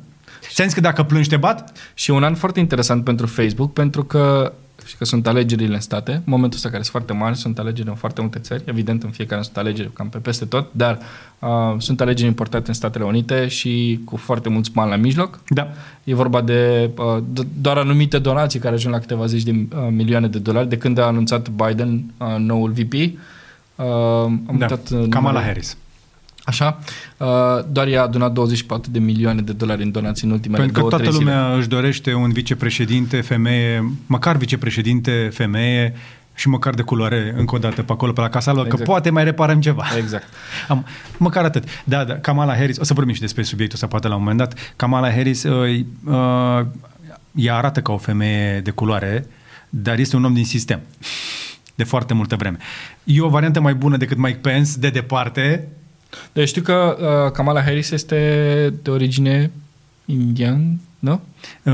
Ți-am zis că dacă plângi te bat? Și e un an foarte interesant pentru Facebook, pentru că și că sunt alegerile în state, în momentul ăsta care sunt foarte mari, sunt alegeri în foarte multe țări, evident în fiecare an sunt alegeri cam pe peste tot, dar uh, sunt alegeri importante în Statele Unite și cu foarte mulți bani la mijloc. Da. E vorba de uh, do- doar anumite donații care ajung la câteva zeci de uh, milioane de dolari de când a anunțat Biden uh, noul VP. Uh, am da. uitat, uh, Kamala numele. Harris. Așa, uh, doar ea a adunat 24 de milioane de dolari în donații în ultimele Pentru că două, toată trei zile. lumea își dorește un vicepreședinte femeie, măcar vicepreședinte femeie și măcar de culoare încă o dată pe acolo, pe la Casa Albă, Exact. că poate mai reparăm ceva. Exact. Am, măcar atât. Da, da, Kamala Harris, o să vorbim și despre subiectul ăsta poate la un moment dat. Kamala Harris uh, uh, ea arată ca o femeie de culoare, dar este un om din sistem. De foarte multă vreme. E o variantă mai bună decât Mike Pence, de departe. Deci știu că uh, Kamala Harris este de origine indian, nu? Uh,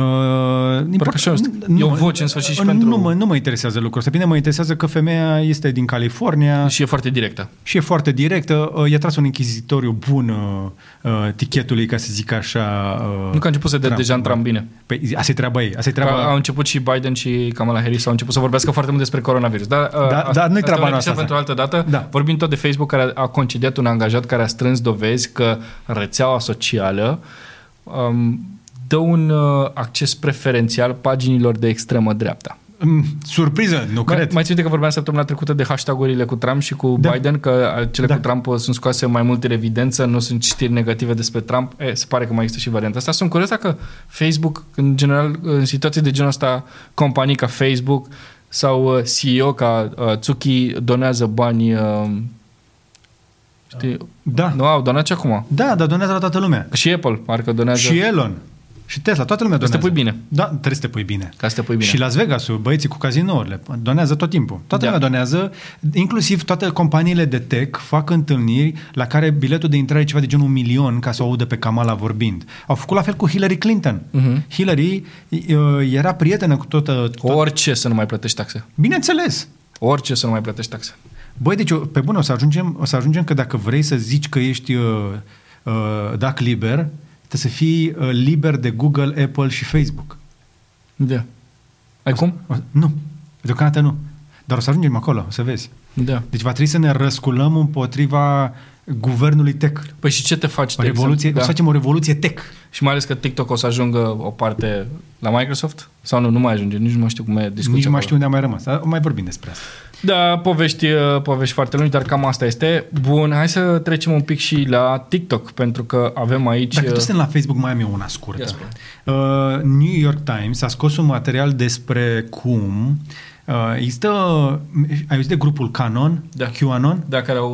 Parcă așa, e o voce în sfârșit și nu, pentru- Nu mă, nu mă interesează lucrul ăsta. Bine, mă interesează că femeia este din California Și e foarte directă. și e foarte directă. Uh, i-a tras un inchizitoriu bun uh, uh, tichetului, ca să zic așa. Uh, Nu că a început să dea Trump. deja în Trump bine. Păi, asta e treaba ei. Asta e Că treaba... au început și Biden și Kamala Harris au început să vorbească foarte mult despre coronavirus. Dar, uh, Da, asta- dar nu-i asta treaba e un noastră episod pentru altă dată. Da. Vorbim tot de Facebook care a, a concediat un angajat care a strâns dovezi că rețeaua socială um, dă un uh, acces preferențial paginilor de extremă dreapta. Mm, surpriză, nu Mai, cred. mai țin că vorbeam săptămâna trecută de hashtag-urile cu Trump și cu Da. Biden, că cele Da. cu Trump uh, sunt scoase mai mult în evidență, nu sunt știri negative despre Trump. E, se pare că mai există și varianta asta. Sunt curios dacă Facebook, în general, în situații de genul ăsta, companii ca Facebook sau uh, CEO ca uh, Tsuki donează bani uh, știi? Da. Nu, au donat și acum. Da, dar donează la toată lumea. Și Apple, parcă donează. Și Elon. Și Tesla, toată lumea Trebuie să te donează. pui bine. Da, trebuie să te pui bine. Ca să te pui bine. Și Las Vegasul, băieții cu cazinourile, donează tot timpul. Toată Da. lumea donează, inclusiv toate companiile de tech fac întâlniri la care biletul de intrare e ceva de genul un milion ca să o audă pe Kamala vorbind. Au făcut la fel cu Hillary Clinton. Mhm. Hillary uh, era prietenă cu toată... tot... Orice să nu mai plătești taxe. Bineînțeles. Orice să nu mai plătești taxe. Băi, deci, eu- pe bune, o să ajungem, o să ajungem că dacă vrei să zici că ești uh, uh, dac liber, trebuie să fii uh, liber de Google, Apple și Facebook. Da. Ai cum? O, nu, deocamdată nu. Dar o să ajungem acolo, o să vezi. Da. Deci va trebui să ne răsculăm împotriva guvernului tech. Păi și ce te faci? O de revoluție, exemplu? da. o să facem o revoluție tech. Și mai ales că TikTok o să ajungă o parte la Microsoft? Sau nu, nu mai ajunge, nici nu mai știu cum e discuția Nici nu mai acolo. știu unde a mai rămas. Dar mai vorbim despre asta. Da, povești, uh, povești foarte lungi, dar cam asta este. Bun, hai să trecem un pic și la TikTok, pentru că avem aici... Dacă uh, tu suntem la Facebook, mai am eu una Ia scurtă. spune. Uh, New York Times a scos un material despre cum Uh, există, ai auzit de grupul Canon, Da. QAnon, Da, care au...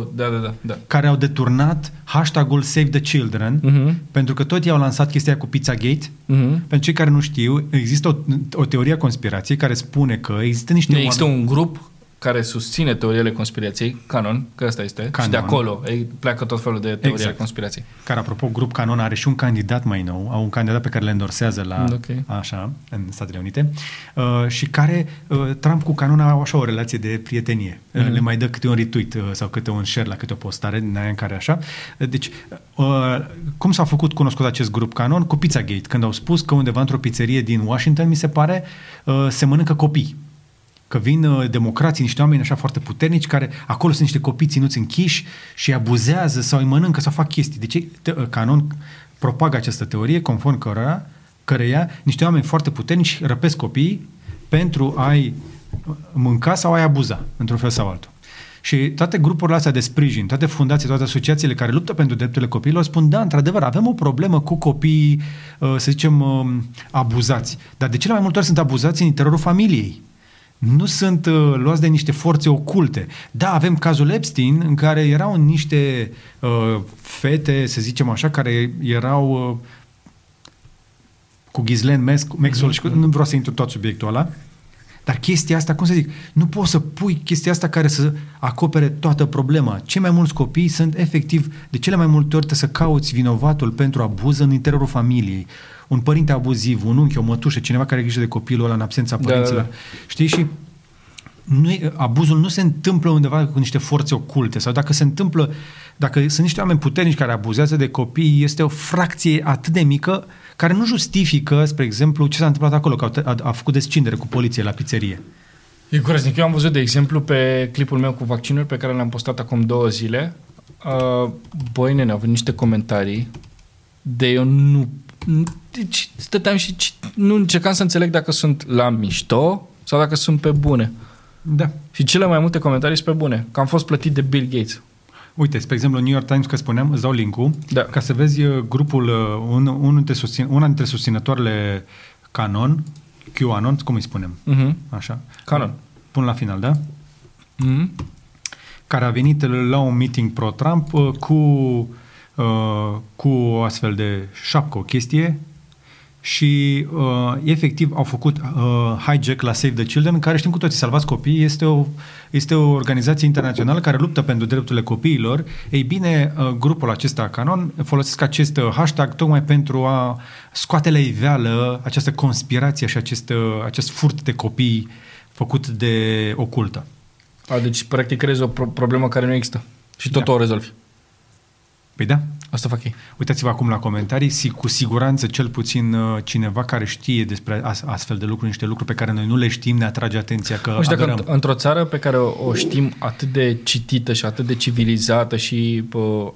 uh, Da, da, da. da. care au deturnat hashtagul Save the Children, Mhm. pentru că tot ei au lansat chestia cu Pizzagate. Mhm. Pentru cei care nu știu, există o, o teorie a conspirației care spune că există niște Nu, există oameni... un grup care susține teoriile conspirației, Canon, că ăsta este, Canon. și de acolo ei, pleacă tot felul de teorii Exact. ale conspirației. care, apropo, grup Canon are și un candidat mai nou, au un candidat pe care le endorsează la, Ok. așa, în Statele Unite, uh, și care, uh, Trump cu Canon au așa o relație de prietenie. Mhm. Uh, le mai dă câte un retweet uh, sau câte un share la câte o postare din aia în care așa. Uh, deci, uh, cum s-a făcut cunoscut acest grup Canon? Cu Pizzagate, când au spus că undeva într-o pizzerie din Washington, mi se pare, uh, se mănâncă copii. Că vin uh, democrații, niște oameni așa foarte puternici, care acolo sunt niște copii ținuți închiși și îi abuzează sau îi mănâncă sau fac chestii. Deci te, uh, Canon propagă această teorie conform căreia, căreia niște oameni foarte puternici răpesc copiii pentru a-i mânca sau a-i abuza, într-un fel sau altul. Și toate grupurile astea de sprijin, toate fundații, toate asociațiile care luptă pentru drepturile copiilor spun, da, într-adevăr, avem o problemă cu copiii, uh, să zicem, um, abuzați. Dar de cele mai multe ori sunt abuzați în interiorul familiei. Nu sunt uh, luați de niște forțe oculte. Da, avem cazul Epstein, în care erau niște uh, fete, să zicem așa, care erau uh, cu Ghislaine Mexwell mm-hmm. și cu, nu vreau să intru tot subiectul ăla, dar chestia asta, cum să zic, nu poți să pui chestia asta care să acopere toată problema. Cei mai mulți copii sunt efectiv, de cele mai multe ori trebuie să cauți vinovatul pentru abuz în interiorul familiei. Un părinte abuziv, un unchi, o mătușă, cineva care are grijă de copilul ăla în absența Da, părinților. da, da. Știi? Și nu e, abuzul nu se întâmplă undeva cu niște forțe oculte sau dacă se întâmplă, dacă sunt niște oameni puternici care abuzează de copii, este o fracție atât de mică care nu justifică, spre exemplu, ce s-a întâmplat acolo, că a, a, a făcut descindere cu poliție la pizzerie. E groaznic. Eu am văzut, de exemplu, pe clipul meu cu vaccinuri pe care l-am postat acum două zile. Uh, băi, nene, au venit niște comentarii de eu nu... nu- Deci stăteam și ci- nu încercam să înțeleg dacă sunt la mișto sau dacă sunt pe bune. Da. Și cele mai multe comentarii sunt pe bune. Că am fost plătit de Bill Gates. Uite, spre exemplu, New York Times, că spuneam, îți dau link-ul, Da. ca să vezi uh, grupul, uh, un, unul dintre susțin, una dintre susținătoarele Canon, QAnon, cum îi spunem, Uh-huh. așa? Canon. Pun la final, da? Uh-huh. care a venit la un meeting pro-Trump uh, cu, uh, cu o astfel de șapcă, o chestie și uh, efectiv au făcut uh, hijack la Save the Children, care știm cu toții, Salvați Copii, este o, este o organizație internațională care luptă pentru drepturile copiilor. Ei bine, uh, grupul acesta Canon folosesc acest uh, hashtag tocmai pentru a scoate la iveală această conspirație și acest, uh, acest furt de copii făcut de ocultă. A, deci, practic, crezi o pro- problemă care nu există. Și tot Da. o rezolvi. Păi da, Asta fac ei. Uitați-vă acum la comentarii, si, cu siguranță cel puțin uh, cineva care știe despre as, astfel de lucruri, niște lucruri pe care noi nu le știm, ne atrage atenția că Nu știu dacă aderăm. înt- într-o țară pe care o, o știm atât de citită și atât de civilizată și pă,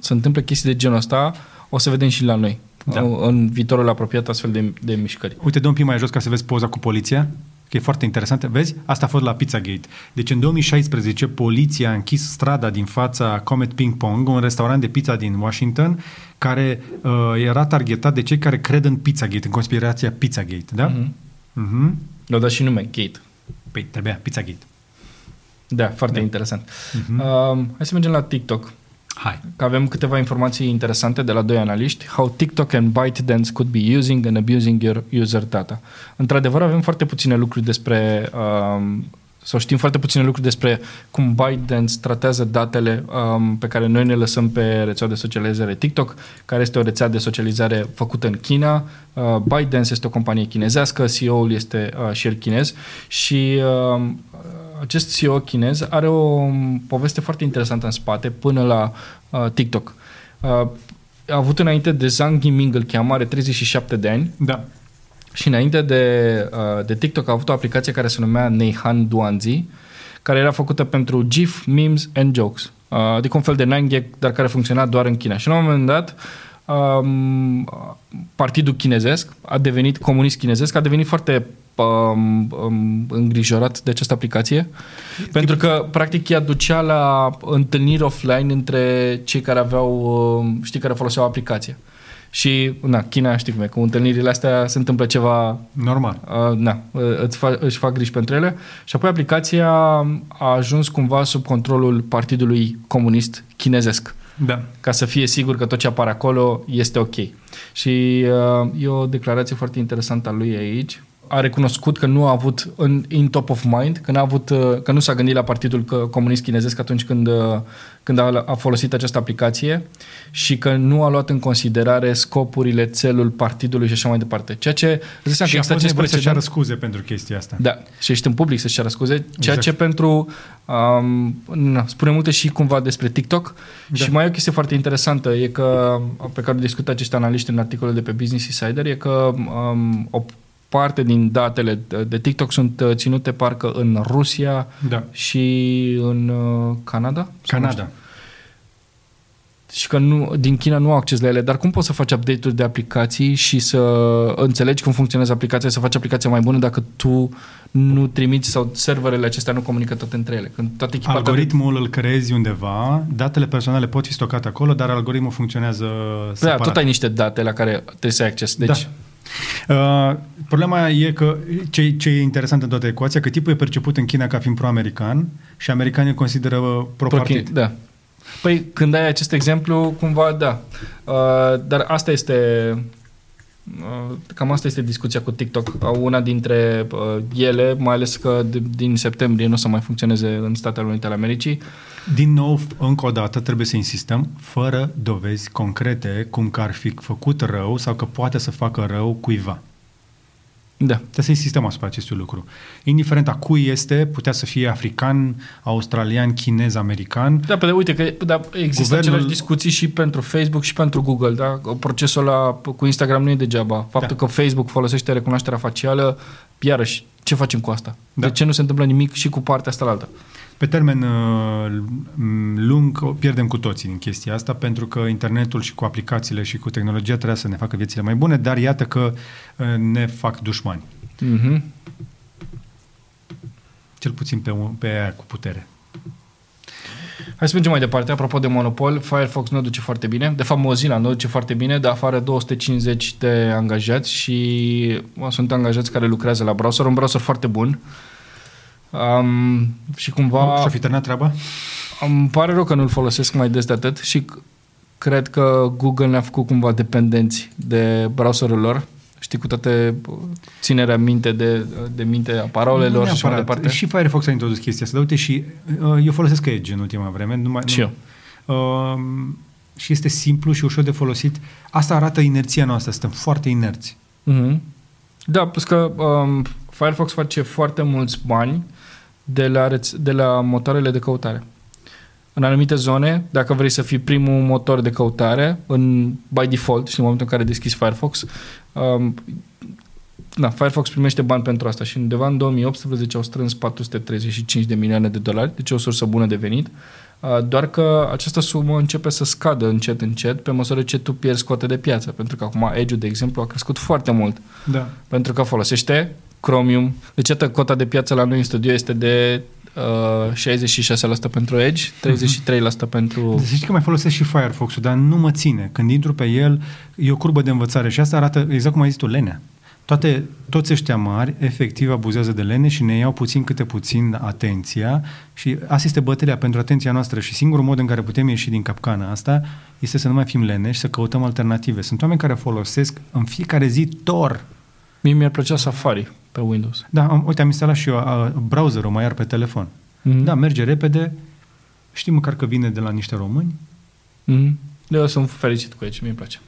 se întâmplă chestii de genul ăsta, o să vedem și la noi. Da. Da. În viitorul apropiat astfel de, de mișcări. Uite, dă un pic mai jos ca să vezi poza cu poliția, că e foarte interesantă. Vezi? Asta a fost la Pizzagate. Deci în 2016 poliția a închis strada din fața Comet Ping Pong, un restaurant de pizza din Washington, care uh, era targetat de cei care cred în Pizzagate, în conspirația Pizzagate, da? Mhm. Mhm. Le-au dat și nume, Gate. Păi trebuia Pizzagate. Da, foarte Da. da. interesant. Mhm. Uh, hai să mergem la TikTok. Hai. Că avem câteva informații interesante de la doi analiști. How TikTok and ByteDance could be using and abusing your user data. Într-adevăr, avem foarte puține lucruri despre... Um, sau știm foarte puține lucruri despre cum ByteDance tratează datele um, pe care noi ne lăsăm pe rețeaua de socializare TikTok, care este o rețea de socializare făcută în China. Uh, ByteDance este o companie chinezească, CEO-ul este uh, și el chinez și uh, acest CEO chinez are o um, poveste foarte interesantă în spate până la uh, TikTok. Uh, a avut înainte de Zhang Yiming, îl cheamă, are 37 de ani Da. și înainte de, uh, de TikTok a avut o aplicație care se numea Neihan Duanzi, care era făcută pentru GIF, memes and jokes. Uh, adică un fel de 9gag, dar care funcționa doar în China. Și la un moment dat, um, partidul chinezesc a devenit, comunist chinezesc, a devenit foarte um, um, îngrijorat de această aplicație, pentru că practic ea ducea la întâlniri offline între cei care aveau, um, știi, care foloseau aplicația. Și, na, China știi cum e, cu întâlnirile astea se întâmplă ceva... Normal. Uh, na, îți fa, își fac griji pentru ele. Și apoi aplicația a ajuns cumva sub controlul Partidului Comunist Chinezesc. Da. Ca să fie sigur că tot ce apare acolo este ok. Și uh, e o declarație foarte interesantă a lui aici a recunoscut că nu a avut în in top of mind, că, n-a avut, uh, că nu s-a gândit la Partidul Comunist Chinezesc atunci când, uh, când a, a folosit această aplicație și că nu a luat în considerare scopurile, țelul partidului și așa mai departe. Ceea ce și că a fost nevoie să ceară scuze pentru chestia asta. Da, și ești în public să-și ceară scuze, ceea exact. ce pentru, um, na, spune multe și cumva despre TikTok da. și mai e o chestie foarte interesantă, e că, pe care o discută acești analiști în articolul de pe Business Insider, e că um, o parte din datele de TikTok sunt uh, ținute parcă în Rusia da. și în uh, Canada? Canada. Și că nu, din China nu au acces la ele, dar cum poți să faci update-uri de aplicații și să înțelegi cum funcționează aplicația, să faci aplicația mai bună dacă tu nu trimiți sau serverele acestea nu comunică tot între ele? Când toată echipa Algoritmul de... îl creezi undeva, datele personale pot fi stocate acolo, dar algoritmul funcționează da, separat. Da, tot ai niște date la care trebuie să ai acces. Deci, da. Uh, problema e că ce, ce e interesant în toată ecuația, că tipul e perceput în China ca fiind pro-american și americanii îl consideră pro-partid. Pro da. Păi când ai acest exemplu, cumva da. Uh, dar asta este Uh, cam asta este discuția cu TikTok. Una dintre uh, ele, mai ales că de, din septembrie nu o să mai funcționeze în Statele Unite ale Americii. Din nou, încă o dată, trebuie să insistăm, fără dovezi concrete, cum că ar fi făcut rău sau că poate să facă rău cuiva. Da. Trebuie să insistăm asupra acestui lucru. Indiferent a cui este, putea să fie african, australian, chinez, american. Da, pe de, uite că da, există Guvernul... aceleași discuții și pentru Facebook și pentru Google. Da? Procesul ăla cu Instagram nu e degeaba. Faptul da. că Facebook folosește recunoașterea facială, iarăși, ce facem cu asta? Da. De ce nu se întâmplă nimic și cu partea asta la alta? Pe termen uh, lung pierdem cu toții din chestia asta pentru că internetul și cu aplicațiile și cu tehnologia trebuie să ne facă viețile mai bune, dar iată că uh, ne fac dușmani. Mm-hmm. Cel puțin pe, pe aia cu putere. Hai să mergem mai departe. Apropo de monopol, Firefox nu duce foarte bine. De fapt, Mozilla nu duce foarte bine, de afară 250 de angajați și sunt angajați care lucrează la browser. Un browser foarte bun. Um, și cumva... Și-a fi terminat treaba? Îmi pare rău că nu-l folosesc mai des de atât și cred că Google ne-a făcut cumva dependenți de browserul lor. Știi, cu toate ținerea minte de, de minte a parolelor și mai departe. Și Firefox a introdus chestia asta. Dar uite, și uh, eu folosesc Edge în ultima vreme. Numai, și nu, eu. Uh, și este simplu și ușor de folosit. Asta arată inerția noastră. Suntem foarte inerți. Mm-hmm. Da, plus că um, Firefox face foarte mulți bani de la, reț- de la motoarele de căutare. În anumite zone, dacă vrei să fii primul motor de căutare, în, by default, și în momentul în care deschizi Firefox, um, da, Firefox primește bani pentru asta și undeva în 2018 au strâns 435 de milioane de dolari, deci o sursă bună de venit, uh, doar că această sumă începe să scadă încet, încet, pe măsură ce tu pierzi cote de piață, pentru că acum Edge, de exemplu, a crescut foarte mult, da. pentru că folosește Chromium. Deci, atât cota de piață la noi în studio este de uh, 66% pentru Edge, 33% pentru... Deci știi că mai folosesc și Firefox-ul, dar nu mă ține. Când intru pe el, e o curbă de învățare și asta arată, exact cum ai zis tu, lenea. Toate, toți ăștia mari efectiv abuzează de lene și ne iau puțin câte puțin atenția și asta este bătălia pentru atenția noastră și singurul mod în care putem ieși din capcana asta este să nu mai fim lene și să căutăm alternative. Sunt oameni care folosesc în fiecare zi Tor. Mie mi-ar plăcea Safari pe Windows. Da, am, uite, am instalat și eu uh, browserul mai iar pe telefon. Mm-hmm. Da, merge repede. Știi măcar că vine de la niște români. Mm-hmm. Eu sunt fericit cu el și mi-e place.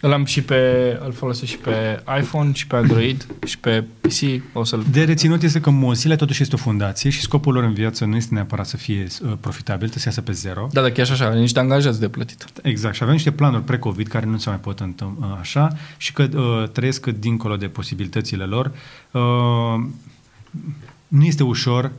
Îl am și pe, îl folosesc și pe iPhone, și pe Android, și pe PC. O să de reținut este că Mozilla totuși este o fundație și scopul lor în viață nu este neapărat să fie uh, profitabil, trebuie să iasă pe zero. Da, dar chiar și așa, are niște angajați de plătit. Exact, și avem niște planuri pre-COVID care nu se mai pot întâmpla uh, așa și că uh, trăiesc dincolo de posibilitățile lor. Uh, nu este ușor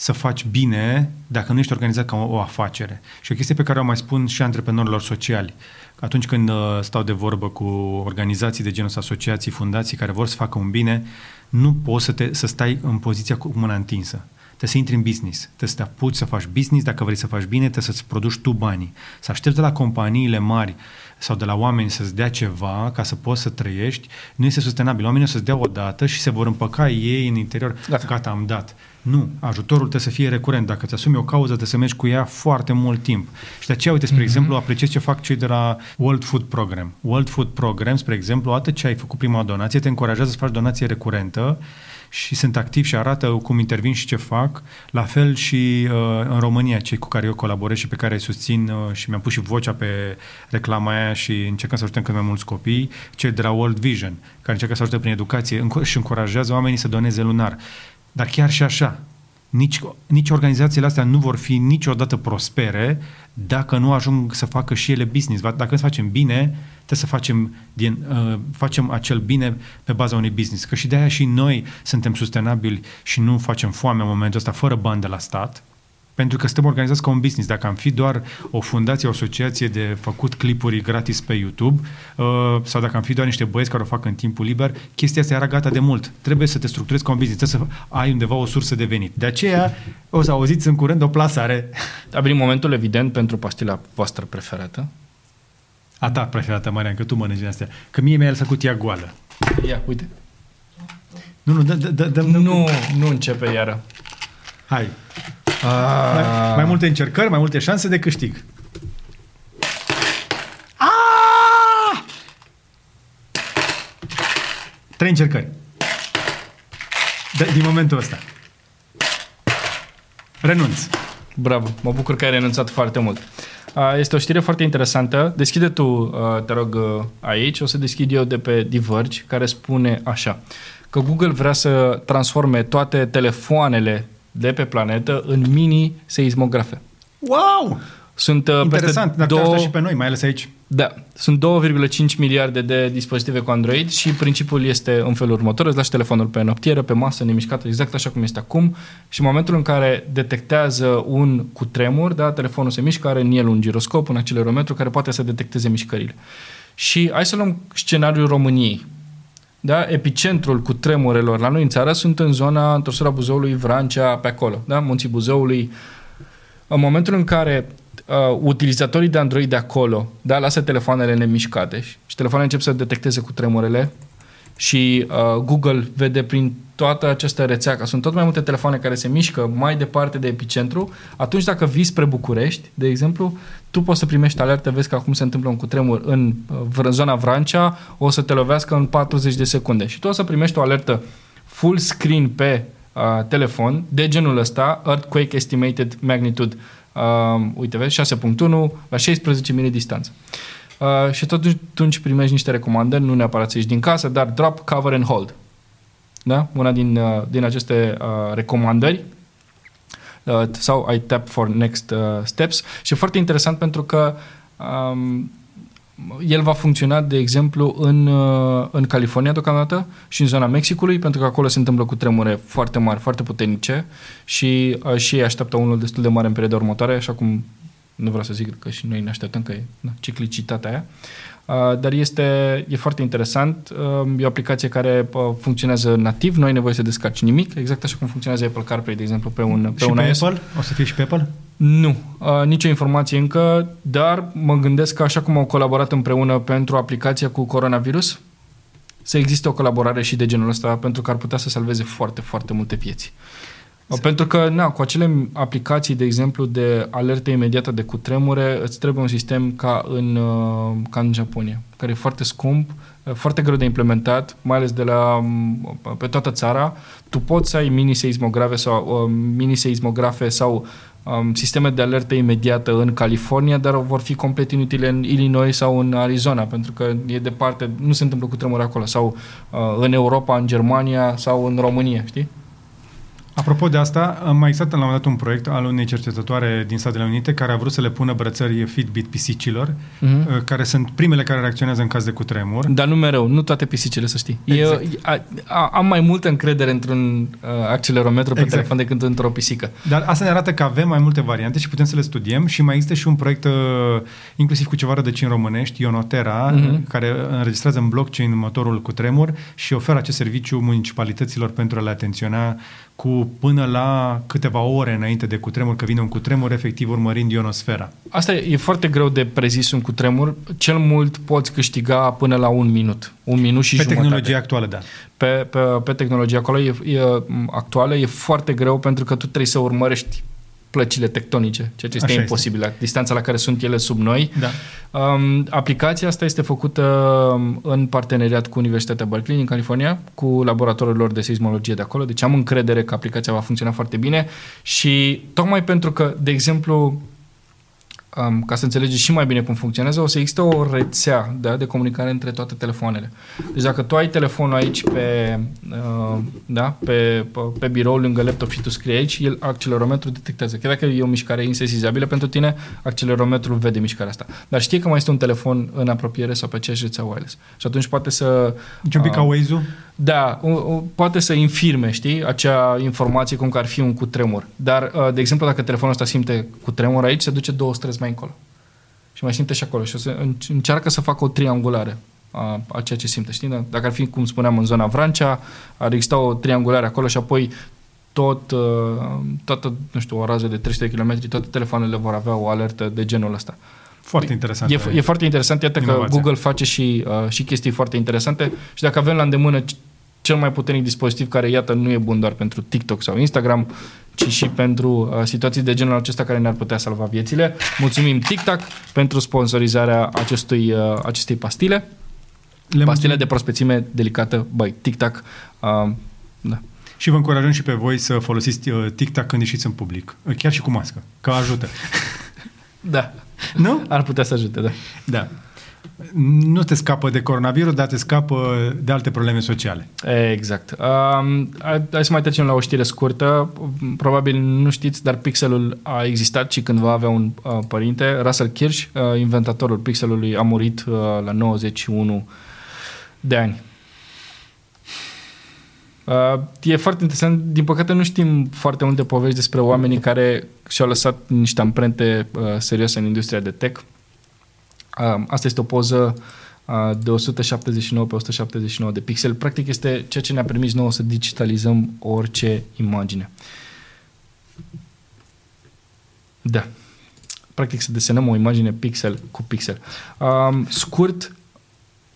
să faci bine dacă nu ești organizat ca o, o afacere. Și o chestie pe care o mai spun și antreprenorilor sociali. Atunci când uh, stau de vorbă cu organizații de genul ăsta, asociații, fundații care vor să facă un bine, nu poți să, te, să stai în poziția cu mâna întinsă. Trebuie să intri în business, trebuie să te apuci să faci business, dacă vrei să faci bine, trebuie să-ți produci tu banii. Să aștepți de la companiile mari sau de la oameni să-ți dea ceva ca să poți să trăiești, nu este sustenabil. Oamenii o să-ți dea o dată și se vor împăca ei în interior. Gata, Gata am dat. Nu, ajutorul trebuie să fie recurent. Dacă îți asumi o cauză, trebuie să mergi cu ea foarte mult timp. Și de aceea, uite, spre mm-hmm. exemplu, apreciez ce fac cei de la World Food Program. World Food Program, spre exemplu, atât ce ai făcut prima donație, te încurajează să faci donație recurentă și sunt activi și arată cum intervin și ce fac. La fel și uh, în România, cei cu care eu colaborez și pe care îi susțin uh, și mi-am pus și vocea pe reclama aia și încercăm să ajutăm cât mai mulți copii, cei de la World Vision, care încercă să ajute prin educație și încurajează oamenii să doneze lunar. Dar chiar și așa, nici, nici organizațiile astea nu vor fi niciodată prospere dacă nu ajung să facă și ele business. Dacă să facem bine, trebuie să facem, din, uh, facem acel bine pe baza unui business. Că și de aia și noi suntem sustenabili și nu facem foame în momentul ăsta fără bani de la stat, pentru că suntem organizați ca un business. Dacă am fi doar o fundație, o asociație de făcut clipuri gratis pe YouTube uh, sau dacă am fi doar niște băieți care o fac în timpul liber, chestia asta era gata de mult. Trebuie să te structurezi ca un business, trebuie să ai undeva o sursă de venit. De aceea o să auziți în curând o plasare. A venit momentul evident pentru pastila voastră preferată. A ta preferată, Marian, că tu mănânci din astea. Că mie mi-a lăsat cutia goală. Ia, uite. Nu, nu, dă, dă, dă, nu, nu începe iară. Hai. Mai, mai multe încercări, mai multe șanse de câștig. Aaaa! Trei încercări. De, din momentul ăsta. Renunț. Bravo, mă bucur că ai renunțat foarte mult. Este o știre foarte interesantă. Deschide tu, te rog, aici. O să deschid eu de pe Diverge, care spune așa, că Google vrea să transforme toate telefoanele de pe planetă în mini-seismografe. Wow! Sunt uh, Interesant, dar două... și pe noi, mai ales aici. Da, sunt 2,5 miliarde de dispozitive cu Android și principiul este în felul următor, îți lași telefonul pe noptieră, pe masă, nemișcat, exact așa cum este acum și în momentul în care detectează un cutremur, da, telefonul se mișcă, are în el un giroscop, un accelerometru care poate să detecteze mișcările. Și hai să luăm scenariul României da? epicentrul cu tremurelor la noi în țară sunt în zona întorsura Buzăului, Vrancea, pe acolo, da? Munții Buzăului. În momentul în care uh, utilizatorii de Android de acolo da, lasă telefoanele nemișcate și, și telefoanele încep să detecteze cu tremurele și uh, Google vede prin toată această rețea, că sunt tot mai multe telefoane care se mișcă mai departe de epicentru, atunci dacă vii spre București, de exemplu, tu poți să primești alertă, vezi că acum se întâmplă un cutremur în, în zona Vrancea, o să te lovească în 40 de secunde și tu o să primești o alertă full screen pe uh, telefon de genul ăsta, Earthquake Estimated Magnitude, uh, uite, vezi, 6.1 la 16 mili distanță. Uh, și tot atunci primești niște recomandări, nu neapărat să ieși din casă, dar drop, cover and hold. Da? Una din, uh, din aceste uh, recomandări uh, sau I tap for next uh, steps și e foarte interesant pentru că um, el va funcționa, de exemplu, în, uh, în California deocamdată și în zona Mexicului, pentru că acolo se întâmplă cu tremure foarte mari, foarte puternice și, uh, și ei așteaptă unul destul de mare în perioada următoare, așa cum nu vreau să zic că și noi ne așteptăm că e na, ciclicitatea aia. Uh, dar este e foarte interesant. Uh, e o aplicație care uh, funcționează nativ, nu ai nevoie să descarci nimic, exact așa cum funcționează Apple CarPlay, de exemplu, pe un, pe și un pe iOS. Apple? O să fie și pe Apple? Nu, uh, nicio informație încă, dar mă gândesc că așa cum au colaborat împreună pentru aplicația cu coronavirus, să existe o colaborare și de genul ăsta pentru că ar putea să salveze foarte, foarte multe vieți. Pentru că, na, cu acele aplicații, de exemplu, de alertă imediată de cutremure, îți trebuie un sistem ca în, uh, ca în Japonia, care e foarte scump, uh, foarte greu de implementat, mai ales de la, um, pe toată țara. Tu poți să ai mini-seismografe sau, uh, mini-seismografe sau um, sisteme de alertă imediată în California, dar vor fi complet inutile în Illinois sau în Arizona, pentru că e departe, nu se întâmplă cu tremur acolo, sau uh, în Europa, în Germania sau în România, știi? Apropo de asta, am mai existat la un moment dat un proiect al unei cercetătoare din Statele Unite care a vrut să le pună brățări Fitbit pisicilor, uh-huh. care sunt primele care reacționează în caz de cutremur. Dar nu mereu, nu toate pisicile, să știi. Exact. Eu a, a, am mai multă încredere într-un uh, accelerometru pe exact. telefon decât într-o pisică. Dar asta ne arată că avem mai multe variante și putem să le studiem și mai există și un proiect uh, inclusiv cu ceva rădăcini românești, Ionotera, uh-huh. care înregistrează în blockchain motorul cutremur și oferă acest serviciu municipalităților pentru a le atenționa cu până la câteva ore înainte de cutremur, că vine un cutremur, efectiv urmărind ionosfera. Asta e, e foarte greu de prezis un cutremur. Cel mult poți câștiga până la un minut. Un minut și Pe jumătate. tehnologia actuală, da. Pe, pe, pe tehnologia acolo e, e, actuală e foarte greu pentru că tu trebuie să urmărești plăcile tectonice, ceea ce este Așa imposibil, la distanța la care sunt ele sub noi. Da. Um, aplicația asta este făcută um, în parteneriat cu Universitatea Berkeley din California, cu laboratorul lor de seismologie de acolo, deci am încredere că aplicația va funcționa foarte bine și tocmai pentru că, de exemplu, um, ca să înțelegeți și mai bine cum funcționează, o să există o rețea da, de comunicare între toate telefoanele. Deci dacă tu ai telefonul aici pe, uh, da, pe, pe, pe birou lângă laptop și tu scrii aici, el accelerometrul detectează. Chiar dacă e o mișcare insesizabilă pentru tine, accelerometrul vede mișcarea asta. Dar știi că mai este un telefon în apropiere sau pe aceeași rețea wireless. Și atunci poate să... Deci un pic ca Waze-ul? Da, o, o, poate să infirme, știi, acea informație cum că ar fi un cutremur. Dar, uh, de exemplu, dacă telefonul ăsta simte cutremur aici, se duce două străzi mai încolo. Și mai simte și acolo. Și o să înc- încearcă să facă o triangulare a, a ceea ce simte, știi? Da? Dacă ar fi, cum spuneam, în zona Vrancea, ar exista o triangulare acolo și apoi tot, uh, toată, nu știu, o rază de 300 de km, toate telefoanele vor avea o alertă de genul ăsta. Foarte interesant. E, f- e foarte interesant, iată că Inovația. Google face și, uh, și chestii foarte interesante și dacă avem la îndemână c- cel mai puternic dispozitiv care, iată, nu e bun doar pentru TikTok sau Instagram, ci și pentru uh, situații de genul acesta care ne-ar putea salva viețile. Mulțumim TikTok pentru sponsorizarea acestui, uh, acestei pastile. Le pastile mulțumim. de prospețime delicată, băi, TikTok. Uh, da. Și vă încurajăm și pe voi să folosiți uh, TikTok când ieșiți în public. Uh, Chiar și cu mască, că ajută. da, nu? ar putea să ajute, da. Da. Nu te scapă de coronavirus, dar te scapă de alte probleme sociale. Exact. Um, hai hai să mai trecem la o știre scurtă. Probabil nu știți, dar Pixelul a existat și cândva avea un uh, părinte. Russell Kirsch, uh, inventatorul Pixelului, a murit uh, la 91 de ani. Uh, e foarte interesant. Din păcate nu știm foarte multe povești despre oamenii care și-au lăsat niște amprente uh, serioase în industria de tech. Uh, asta este o poză uh, de 179 pe 179 de pixel. Practic este ceea ce ne-a permis nouă să digitalizăm orice imagine. Da. Practic să desenăm o imagine pixel cu pixel. Um, scurt,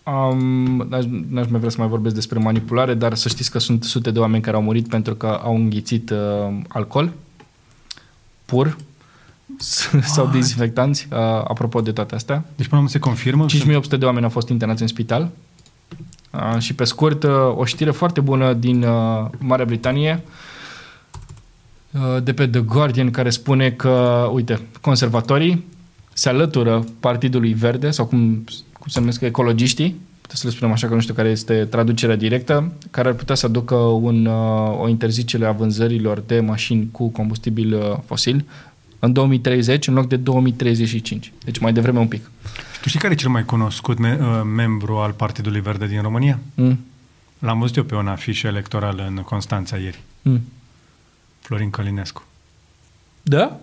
um, n-aș, n-aș mai vrea să mai vorbesc despre manipulare, dar să știți că sunt sute de oameni care au murit pentru că au înghițit uh, alcool pur sau dezinfectanți, uh, apropo de toate astea. Deci până la urmă se confirmă. 5800 de oameni au fost internați în spital. Uh, și pe scurt, uh, o știre foarte bună din uh, Marea Britanie, uh, de pe The Guardian, care spune că, uite, conservatorii se alătură Partidului Verde, sau cum, cum se numesc, ecologiștii, putem să le spunem așa că nu știu care este traducerea directă, care ar putea să aducă un, uh, o interzicere a vânzărilor de mașini cu combustibil uh, fosil în 2030 în loc de 2035. Deci mai devreme un pic. Tu știi care e cel mai cunoscut me- uh, membru al Partidului Verde din România? Mm. L-am văzut eu pe un afiș electoral în Constanța ieri. Mm. Florin Călinescu. Da?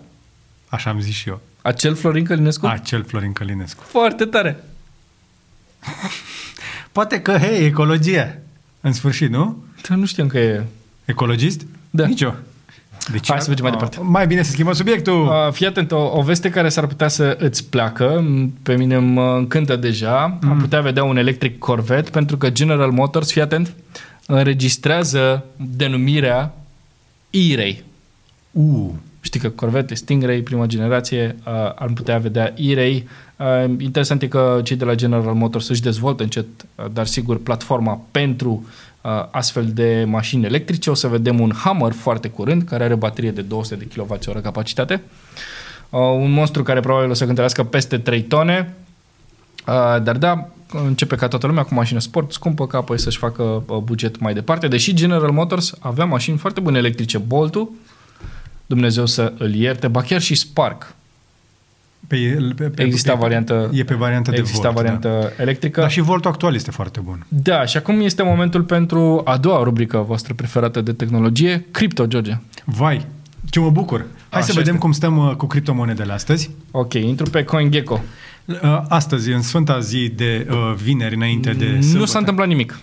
Așa am zis și eu. Acel Florin Călinescu? Acel Florin Călinescu. Foarte tare. Poate că, hei, ecologie. În sfârșit, nu? Dar nu știam că e... Hai Da. Nici eu. Deci, Hai să mergem mai a, departe. Mai bine să schimbăm subiectul. Uh, fii atent, o, o veste care s-ar putea să îți placă, m, pe mine mă încântă deja, mm. am putea vedea un electric Corvette, pentru că General Motors, fii atent, înregistrează denumirea E-Ray. Uh, Știi că Corvette, Stingray, prima generație, uh, ar putea vedea E-Ray. Uh, interesant e că cei de la General Motors își dezvoltă încet, uh, dar sigur, platforma pentru uh, astfel de mașini electrice. O să vedem un Hammer foarte curând, care are baterie de 200 de kWh capacitate. Uh, un monstru care probabil o să cântărească peste 3 tone. Uh, dar da, începe ca toată lumea cu mașină sport scumpă, ca apoi să-și facă uh, buget mai departe. Deși General Motors avea mașini foarte bune electrice, Bolt-ul, Dumnezeu să îl ierte, ba chiar și Spark. Pe, pe, pe, Exista pe, variantă, E pe variantă de exista volt. variantă Da. electrică. Dar și voltul actual este foarte bun. Da, și acum este momentul pentru a doua rubrică voastră preferată de tehnologie, cripto, George. Vai, ce mă bucur. Hai Așa să vedem este. cum stăm uh, cu criptomonedele astăzi. Ok, intru pe CoinGecko. Uh, Astăzi, în sfânta zi de uh, vineri, înainte de Nu sâmbătă. s-a întâmplat nimic.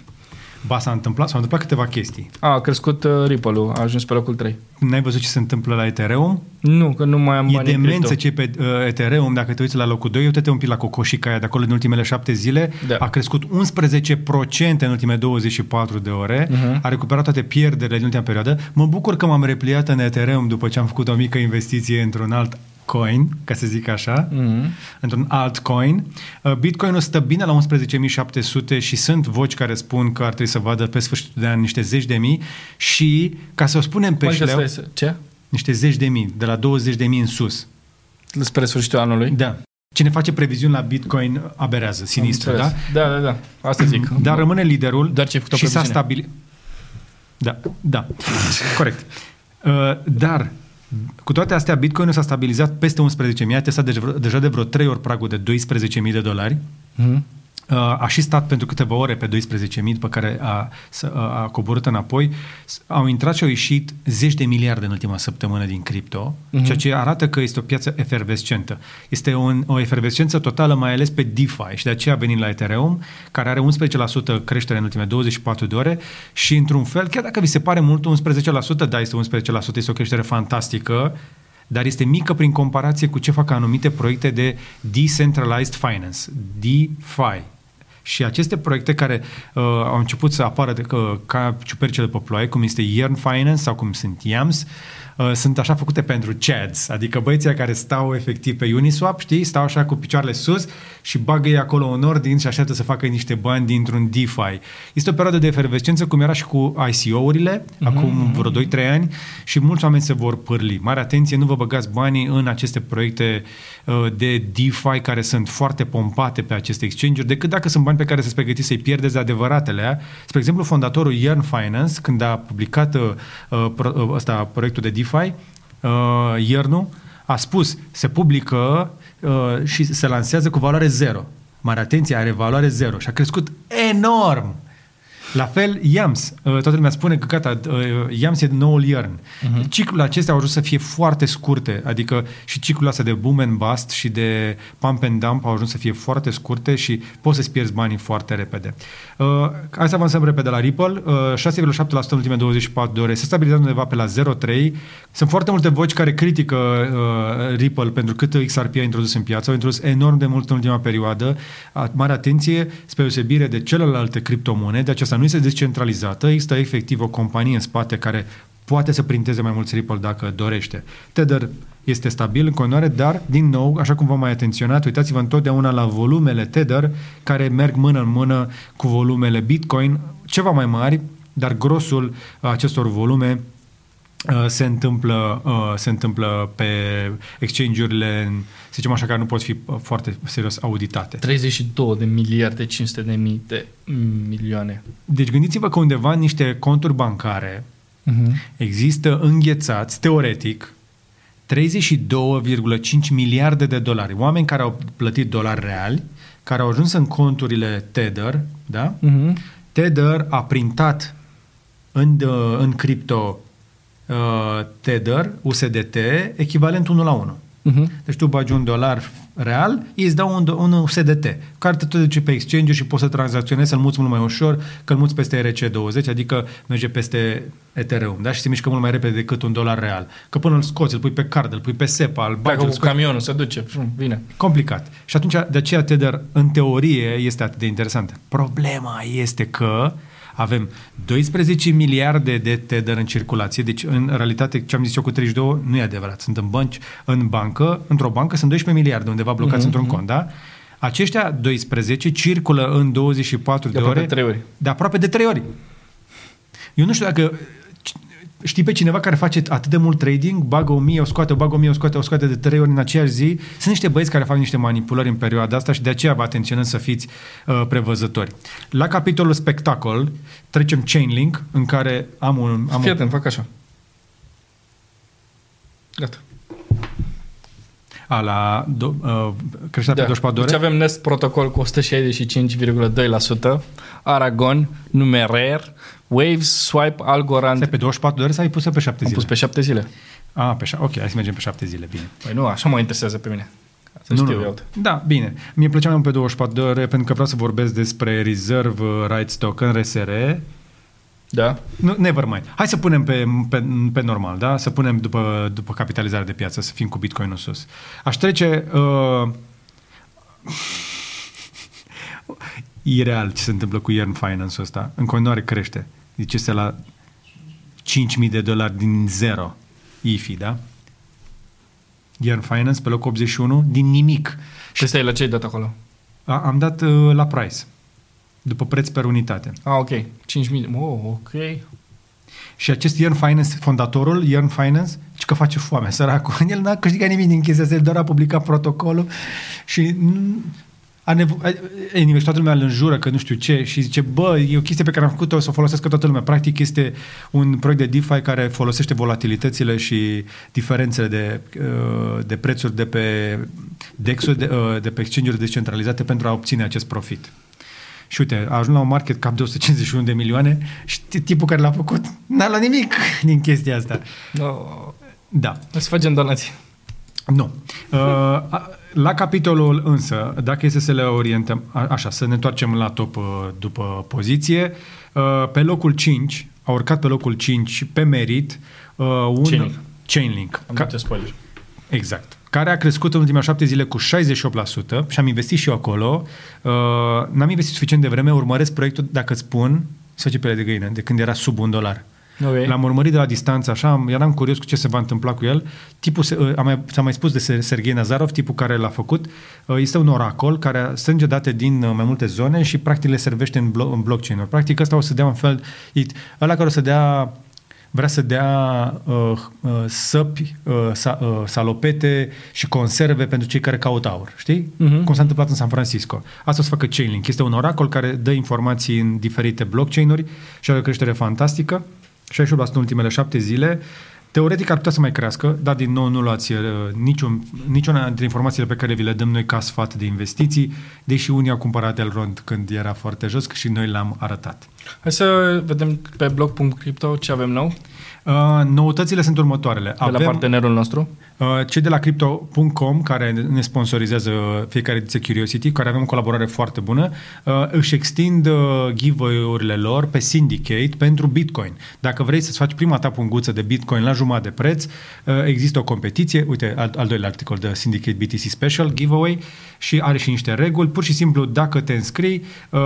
Ba s-a întâmplat, s-au întâmplat câteva chestii. A, a crescut uh, Ripple-ul, a ajuns pe locul 3. N-ai văzut ce se întâmplă la Ethereum? Nu, că nu mai am E bani în demență cripto. ce pe uh, Ethereum, dacă te uiți la locul 2, uite-te un pic la cocoșica aia de acolo din ultimele șapte zile, Da. a crescut 11% în ultimele 24 de ore, Mhm. a recuperat toate pierderile din ultima perioadă. Mă bucur că m-am repliat în Ethereum după ce am făcut o mică investiție într-un alt coin, ca să zic așa, Mhm. într-un altcoin. Uh, Bitcoinul stă bine la 11.700 și sunt voci care spun că ar trebui să vadă pe sfârșitul de an niște zeci de mii și, ca să o spunem pe Adică șleau, stai să- Ce? niște zeci de mii, de la 20 de mii în sus. Spre sfârșitul anului? Da. Cine face previziuni la Bitcoin aberează, sinistru, Am da? înțeles. Da, da, da. Asta zic. Dar rămâne liderul Dar ce ai făcut o și s-a previziune? stabilit. Da, da, corect. Uh, dar, cu toate astea, Bitcoinul s-a stabilizat peste 11.000, a testat deja, deja de vreo 3 ori pragul de 12.000 de dolari. Mhm. Uh, a și stat pentru câteva ore pe 12.000, după care a, s- a, a coborât înapoi. S- Au intrat și au ieșit zeci de miliarde în ultima săptămână din cripto, Mhm. ceea ce arată că este o piață efervescentă. Este un, o efervescență totală, mai ales pe DeFi și de aceea a venit la Ethereum, care are 11% creștere în ultimele 24 de ore și într-un fel, chiar dacă vi se pare mult 11%, da, este 11%, este o creștere fantastică, dar este mică prin comparație cu ce fac anumite proiecte de Decentralized Finance, DeFi. Și aceste proiecte care uh, au început să apară de, uh, ca ciupercele pe ploaie, cum este Yearn Finance sau cum sunt Yams, uh, sunt așa făcute pentru chads, adică băieții care stau efectiv pe Uniswap, știi, stau așa cu picioarele sus și bagă ei acolo un ordin și așteaptă să facă niște bani dintr-un DeFi. Este o perioadă de efervescență, cum era și cu ICO-urile, mm-hmm. acum vreo 2-3 ani, și mulți oameni se vor pârli. Mare atenție, nu vă băgați banii în aceste proiecte uh, de DeFi care sunt foarte pompate pe aceste exchange-uri, decât dacă sunt bani pe care să-ți pregătiți să-i pierdeți de adevăratele. Spre exemplu, fondatorul Yearn Finance, când a publicat uh, uh, pro, uh, ăsta, proiectul de DeFi, uh, Yearn-ul, a spus, se publică uh, și se lansează cu valoare zero. Mare atenție, are valoare zero și a crescut enorm. La fel, Yams. Uh, Toată lumea spune că gata, uh, Yams e noul Yearn. Uh-huh. Ciclul acestea au ajuns să fie foarte scurte, adică și ciclul ăsta de boom and bust și de pump and dump au ajuns să fie foarte scurte și poți să-ți pierzi banii foarte repede. Uh, hai să avansăm repede la Ripple. Uh, 6,7% în ultimele 24 de ore. Se stabilizează undeva pe la 0,3. Sunt foarte multe voci care critică uh, Ripple pentru cât XRP a introdus în piață. Au introdus enorm de mult în ultima perioadă. A, mare atenție, spre deosebire de celelalte criptomonede, aceasta nu este descentralizată, există efectiv o companie în spate care poate să printeze mai mulți Ripple dacă dorește. Tether este stabil în continuare, dar, din nou, așa cum v-am mai atenționat, uitați-vă întotdeauna la volumele Tether care merg mână în mână cu volumele Bitcoin, ceva mai mari, dar grosul acestor volume uh, se întâmplă, uh, se întâmplă pe exchange-urile, în- să zicem așa, care nu pot fi uh, foarte serios auditate. 32 de miliarde 500 de mii de milioane. Deci gândiți-vă că undeva în niște conturi bancare Uh-huh. există înghețați, teoretic, 32,5 miliarde de dolari. Oameni care au plătit dolari reali, care au ajuns în conturile Tether, da? Uh-huh. Tether a printat în, uh, în cripto uh, Tether, USDT, echivalent 1 la 1. Uh-huh. Deci tu bagi un dolar real, ei îți dau un, do- un USDT, care te duce pe exchange și poți să tranzacționezi, să-l muți mult mai ușor, că îl muți peste RC20, adică merge peste Ethereum, da? Și se mișcă mult mai repede decât un dolar real. Că până îl scoți, îl pui pe card, îl pui pe SEPA, îl bagi, Dacă îl cu scoți. camionul se duce, frum, vine. Complicat. Și atunci, de aceea Tether, în teorie, este atât de interesant. Problema este că avem 12 miliarde de Tether în circulație, deci în realitate ce am zis eu cu 32 nu e adevărat. Sunt în bănci, în bancă, într-o bancă sunt 12 miliarde undeva blocați Mhm, uh-huh, într-un cont, da? Aceștia 12 circulă în 24 De de, aproape ore. trei ori. De aproape de 3 ori. Eu nu știu dacă știi pe cineva care face atât de mult trading, bagă 1000, o scoate, o bagă 1000, o scoate, o scoate de 3 ori în aceeași zi. Sunt niște băieți care fac niște manipulări în perioada asta și de aceea vă atenționăm să fiți uh, prevăzători. La capitolul spectacol trecem Chainlink, în care am un... Am Fii un atent, fac așa. Gata. A, la do, uh, creșterea pe 24 de Deci ore. avem Nest Protocol cu 165,2%, Aragon, Numerair, Waves, Swipe, Algorand. Stai, pe 24 de ore sau ai pus pe 7 Am zile? pus pe 7 zile. A, pe șa- ok, hai să mergem pe 7 zile, bine. Păi nu, așa mă interesează pe mine. Să nu, știu nu. eu. Da, bine. Mie plăcea mai mult pe 24 de ore pentru că vreau să vorbesc despre Reserve Rights Token, RSR. Da? Nu, never mind. Hai să punem pe, pe, pe normal, da? Să punem după, după capitalizarea de piață, să fim cu Bitcoin-ul sus. Aș trece... Uh, e real ce se întâmplă cu Yearn Finance-ul ăsta. În continuare crește. Deci este la 5.000 de dolari din zero. IFI, da? Yearn Finance pe locul 81 din nimic. Și stai la ce ai dat acolo? A, am dat uh, la price. După preț per unitate. Ah, ok. 5.000. Oh, ok. Și acest Yearn Finance, fondatorul Yearn Finance, și că face foame, săracul. El n-a câștigat nimic din chestia asta, el doar a publicat protocolul și a nevo- anyway, și toată lumea îl înjură că nu știu ce și zice, bă, e o chestie pe care am făcut-o să o folosesc toată lumea. Practic este un proiect de DeFi care folosește volatilitățile și diferențele de, uh, de prețuri de pe DEX-uri, de, uh, de pe exchange-uri descentralizate pentru a obține acest profit. Și uite, a ajuns la un market cap de 151 de milioane și tipul care l-a făcut n-a luat nimic din chestia asta. Oh. Da. O să facem donații. Nu. Uh, la capitolul însă, dacă este să le orientăm, a, așa, să ne întoarcem la top uh, după poziție, uh, pe locul 5, a urcat pe locul 5 pe merit uh, un Chainlink. Chainlink. Am Ca- dat spoiler. Exact. Care a crescut în ultimele șapte zile cu 68% și am investit și eu acolo. Uh, n-am investit suficient de vreme, urmăresc proiectul, dacă îți spun, să face pe de găină, de când era sub un dolar. Ok. L-am urmărit de la distanță, așa, am- eram curios cu ce se va întâmpla cu el. Tipul, se- uh, am mai, s-a mai spus de Ser- Sergei Nazarov, tipul care l-a făcut, uh, este un oracol care strânge date din uh, mai multe zone și practic le servește în, blo- în blockchain-uri. Practic ăsta o să dea un fel, it, ăla care o să dea vrea să dea uh, uh, săpi, uh, sa, uh, salopete și conserve pentru cei care caută aur, știi? Mhm. Cum s-a întâmplat în San Francisco. Asta o să facă Chainlink. Este un oracol care dă informații în diferite blockchain-uri și are o creștere fantastică. 68% în ultimele șapte zile. Teoretic ar putea să mai crească, dar din nou nu luați uh, niciun, niciuna dintre informațiile pe care vi le dăm noi ca sfat de investiții, deși unii au cumpărat Elrond când era foarte jos și noi l-am arătat. Hai să vedem pe blog.crypto ce avem nou Uh, noutățile sunt următoarele. de la partenerul nostru. Uh, cei de la Crypto.com, care ne sponsorizează fiecare ediție Curiosity, care avem o colaborare foarte bună, uh, își extind uh, giveaway-urile lor pe Syndicate pentru Bitcoin. Dacă vrei să-ți faci prima ta punguță de Bitcoin la jumătate de preț, uh, există o competiție, uite, al, al doilea articol de Syndicate BTC Special Giveaway și are și niște reguli. Pur și simplu, dacă te înscrii, uh,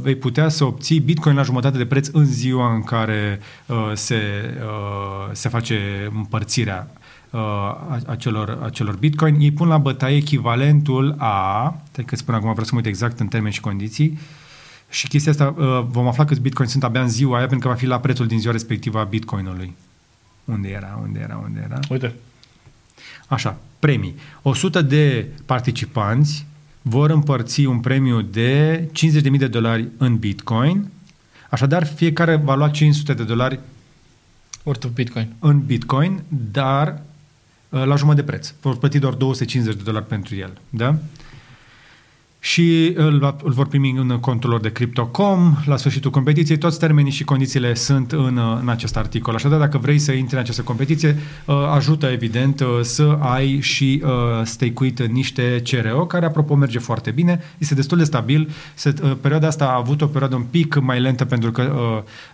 vei putea să obții Bitcoin la jumătate de preț în ziua în care uh, se, uh, se face împărțirea uh, a- acelor, acelor bitcoin, ei pun la bătaie echivalentul a, stai că spun acum, vreau să mă uit exact în termeni și condiții, și chestia asta, uh, vom afla câți bitcoin sunt abia în ziua aia, pentru că va fi la prețul din ziua respectivă a bitcoinului. Unde era, unde era, unde era? Uite. Așa, premii. 100 de participanți vor împărți un premiu de 50.000 de dolari în bitcoin, așadar fiecare va lua 500 de dolari Worth of Bitcoin. în Bitcoin, dar uh, la jumătate de preț. Vor plăti doar 250 de dolari pentru el. Da? Și îl, va- îl vor primi în contul lor de Crypto.com la sfârșitul competiției. Toți termenii și condițiile sunt în, uh, în acest articol. Așadar, dacă vrei să intri în această competiție, uh, ajută, evident, uh, să ai și uh, stake-uit niște CRO, care, apropo, merge foarte bine. Este destul de stabil. Se, uh, perioada asta a avut o perioadă un pic mai lentă pentru că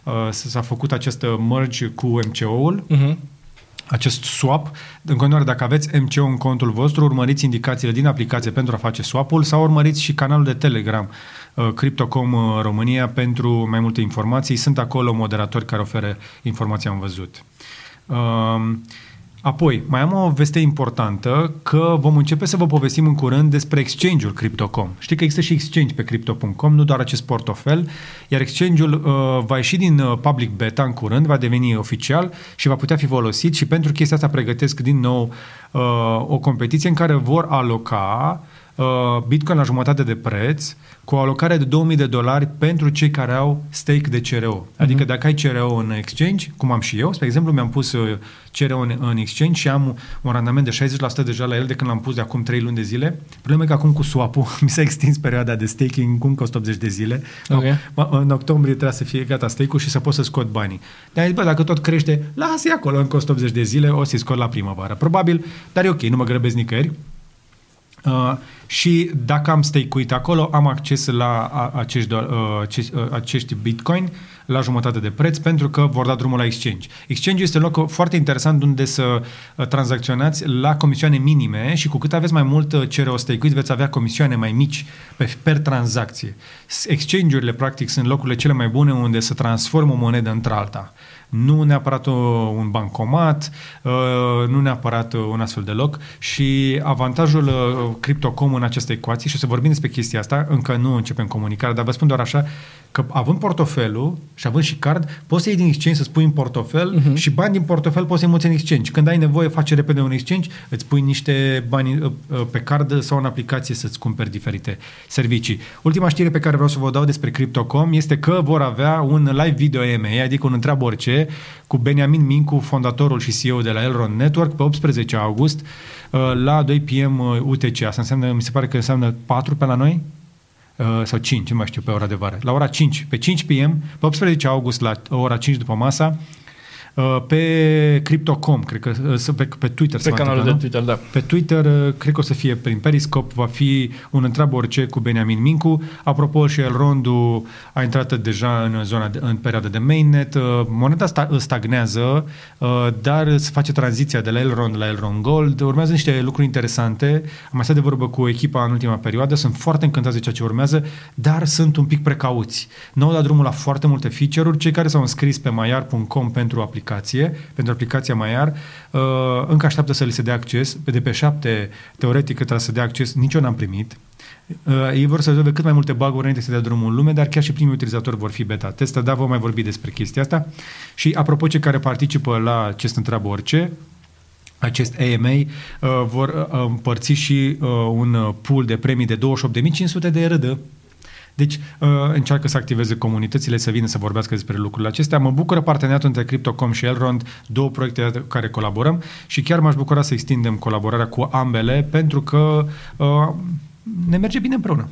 uh, uh, s-a făcut acest uh, merge cu MCO-ul Uh-huh. Acest swap. În continuare, dacă aveți MCO în contul vostru, urmăriți indicațiile din aplicație pentru a face swap-ul sau urmăriți și canalul de Telegram uh, Cryptocom uh, România pentru mai multe informații. Sunt acolo moderatori care oferă informații, am văzut. Um, Apoi, mai am o veste importantă că vom începe să vă povestim în curând despre exchange-ul Crypto.com. Știi că există și exchange pe Crypto.com, nu doar acest portofel, iar exchange-ul uh, va ieși din uh, public beta în curând, va deveni oficial și va putea fi folosit și pentru chestia asta pregătesc din nou uh, o competiție în care vor aloca uh, Bitcoin la jumătate de preț cu o alocare de 2000 de dolari pentru cei care au stake de CRO. Adică dacă ai CRO în exchange, cum am și eu, spre exemplu, mi-am pus uh, CRO în, în exchange și am un randament de 60% deja la el de când l-am pus de acum 3 luni de zile. Problema e că acum cu swap-ul mi s-a extins perioada de staking cu încă 180 de zile. Ok. În- În octombrie trebuie să fie gata stake-ul și să pot să scot banii. Dar bă, dacă tot crește, lasă-i acolo încă 180 de zile, o să-i scot la primăvară. Probabil, dar e ok, nu mă grăbesc nicăieri. Uh, și dacă am stake acolo, am acces la a, acești, uh, acești, uh, acești bitcoin la jumătate de preț pentru că vor da drumul la exchange. Exchange este un loc foarte interesant unde să uh, tranzacționați la comisioane minime și cu cât aveți mai mult uh, cere o stake veți avea comisioane mai mici pe, per tranzacție. Exchange-urile, practic, sunt locurile cele mai bune unde să transformă o monedă într-alta nu neapărat un bancomat, uh, nu neapărat un astfel de loc și avantajul uh, CryptoCom în această ecuație, și o să vorbim despre chestia asta, încă nu începem comunicarea, dar vă spun doar așa, că având portofelul și având și card, poți să iei din exchange să-ți pui în portofel uh-huh. și bani din portofel poți să-i muți în exchange. Când ai nevoie, faci repede un exchange, îți pui niște bani uh, pe card sau în aplicație să-ți cumperi diferite servicii. Ultima știre pe care vreau să vă dau despre Crypto.com este că vor avea un live video EMA, adică un întreabă orice, cu Beniamin Mincu, fondatorul și CEO de la Elrond Network, pe 18 august, uh, la 2 PM UTC. Asta înseamnă, mi se pare că înseamnă 4 pe la noi? Uh, sau 5, nu mai știu, pe ora de vară. La ora 5, pe 5 PM, pe 18 august, la ora 5 după masa, Uh, pe Crypto.com, cred că uh, pe, pe Twitter. Pe canalul de Twitter, da. Pe Twitter, uh, cred că o să fie prin Periscope, va fi un întreabă orice cu Beniamin Mincu. Apropo, și el Rondu a intrat deja în zona, de, în perioada de mainnet. Moneda sta, stagnează, dar se face tranziția de la Elrond la Elrond Gold. Urmează niște lucruri interesante. Am mai stat de vorbă cu echipa în ultima perioadă. Sunt foarte încântați de ceea ce urmează, dar sunt un pic precauți. Nu au dat drumul la foarte multe feature-uri. Cei care s-au înscris pe maiar.com pentru aplicație aplicație, pentru aplicația Maiar, uh, încă așteaptă să li se dea acces. Pe de pe șapte, teoretic, trebuie să dea acces, nici eu n-am primit. Uh, ei vor să rezolve cât mai multe bug-uri înainte să dea drumul în lume, dar chiar și primii utilizatori vor fi beta testă, dar vom mai vorbi despre chestia asta. Și apropo, cei care participă la ce se întreabă orice, acest AMA uh, vor uh, împărți și uh, un pool de premii de 28.500 de RD deci uh, încearcă să activeze comunitățile, să vină să vorbească despre lucrurile acestea. Mă bucură parteneriatul între Crypto.com și Elrond, două proiecte cu care colaborăm și chiar m-aș bucura să extindem colaborarea cu ambele pentru că uh, ne merge bine împreună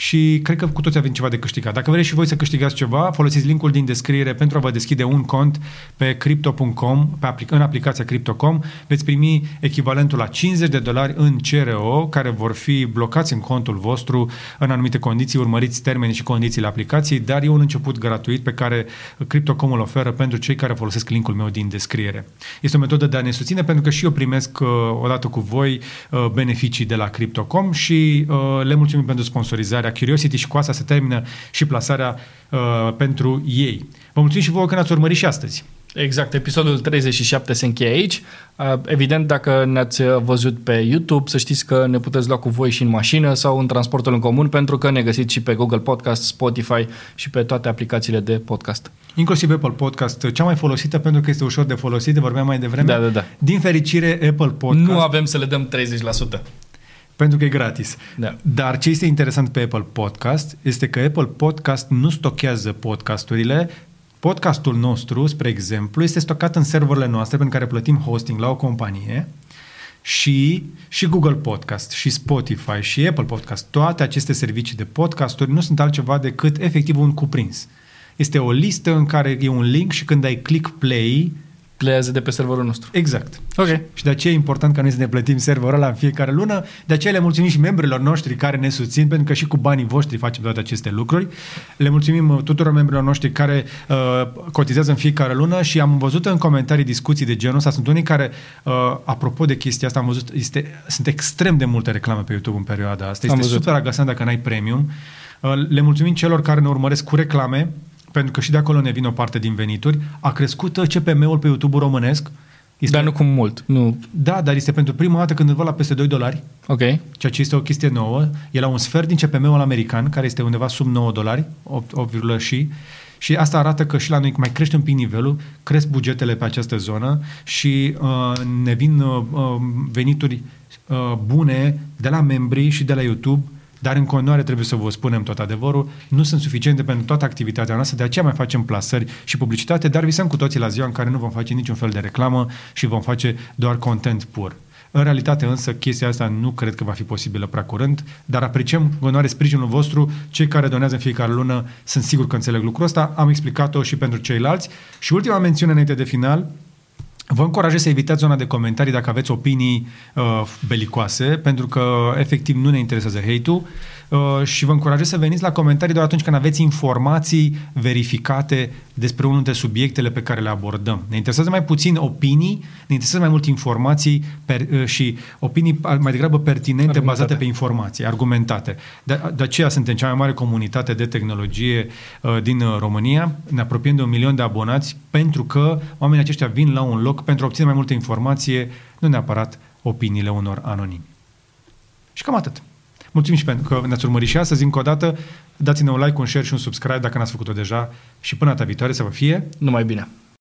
și cred că cu toți avem ceva de câștigat. Dacă vreți și voi să câștigați ceva, folosiți linkul din descriere pentru a vă deschide un cont pe crypto.com, pe aplic- în aplicația Crypto.com. Veți primi echivalentul la 50 de dolari în CRO, care vor fi blocați în contul vostru în anumite condiții, urmăriți termenii și condițiile aplicației, dar e un început gratuit pe care Crypto.com îl oferă pentru cei care folosesc linkul meu din descriere. Este o metodă de a ne susține pentru că și eu primesc uh, odată cu voi uh, beneficii de la Crypto.com și uh, le mulțumim pentru sponsorizare plasarea Curiosity și cu asta se termină și plasarea uh, pentru ei. Vă mulțumim și vouă că ne-ați urmărit și astăzi. Exact, episodul 37 se încheie aici. Uh, evident, dacă ne-ați văzut pe YouTube, să știți că ne puteți lua cu voi și în mașină sau în transportul în comun, pentru că ne găsiți și pe Google Podcast, Spotify și pe toate aplicațiile de podcast. Inclusiv Apple Podcast, cea mai folosită pentru că este ușor de folosit, vorbeam mai devreme. Da, da, da. Din fericire, Apple Podcast... Nu avem să le dăm 30%. Pentru că e gratis. Da. Dar ce este interesant pe Apple Podcast este că Apple Podcast nu stochează podcasturile, Podcastul nostru, spre exemplu, este stocat în serverele noastre pentru care plătim hosting la o companie și, și Google Podcast, și Spotify, și Apple Podcast. Toate aceste servicii de podcasturi nu sunt altceva decât efectiv un cuprins. Este o listă în care e un link și când ai click play, pleiază de pe serverul nostru. Exact. Ok. Și de aceea e important ca noi să ne plătim serverul ăla în fiecare lună. De aceea le mulțumim și membrilor noștri care ne susțin, pentru că și cu banii voștri facem toate aceste lucruri. Le mulțumim uh, tuturor membrilor noștri care uh, cotizează în fiecare lună și am văzut în comentarii discuții de genul ăsta. Sunt unii care, uh, apropo de chestia asta, am văzut, este, sunt extrem de multe reclame pe YouTube în perioada asta. Este super agasant dacă n-ai premium. Uh, le mulțumim celor care ne urmăresc cu reclame pentru că și de acolo ne vine o parte din venituri, a crescut CPM-ul pe YouTube românesc. Este... Dar nu cum mult. Nu. Da, dar este pentru prima dată când îl văd la peste 2 dolari. Ok. Ceea ce este o chestie nouă. E la un sfert din CPM-ul american, care este undeva sub 9 dolari, 8, 8, și și asta arată că și la noi mai crește un pic nivelul, cresc bugetele pe această zonă și uh, ne vin uh, uh venituri uh, bune de la membrii și de la YouTube dar în continuare trebuie să vă spunem tot adevărul, nu sunt suficiente pentru toată activitatea noastră, de aceea mai facem plasări și publicitate, dar visăm cu toții la ziua în care nu vom face niciun fel de reclamă și vom face doar content pur. În realitate însă chestia asta nu cred că va fi posibilă prea curând, dar apreciem în continuare sprijinul vostru, cei care donează în fiecare lună sunt sigur că înțeleg lucrul ăsta, am explicat-o și pentru ceilalți. Și ultima mențiune înainte de final, Vă încurajez să evitați zona de comentarii dacă aveți opinii uh, belicoase, pentru că efectiv nu ne interesează hate-ul uh, și vă încurajez să veniți la comentarii doar atunci când aveți informații verificate despre unul dintre subiectele pe care le abordăm. Ne interesează mai puțin opinii, ne interesează mai mult informații per, uh, și opinii mai degrabă pertinente, argumentate. bazate pe informații, argumentate. De, de aceea suntem cea mai mare comunitate de tehnologie uh, din uh, România, ne apropiem de un milion de abonați pentru că oamenii aceștia vin la un loc pentru a obține mai multă informație, nu neapărat opiniile unor anonimi. Și cam atât. Mulțumim și pentru că ne-ați urmărit și astăzi. Încă o dată, dați-ne un like, un share și un subscribe dacă n-ați făcut-o deja și până data viitoare să vă fie numai bine!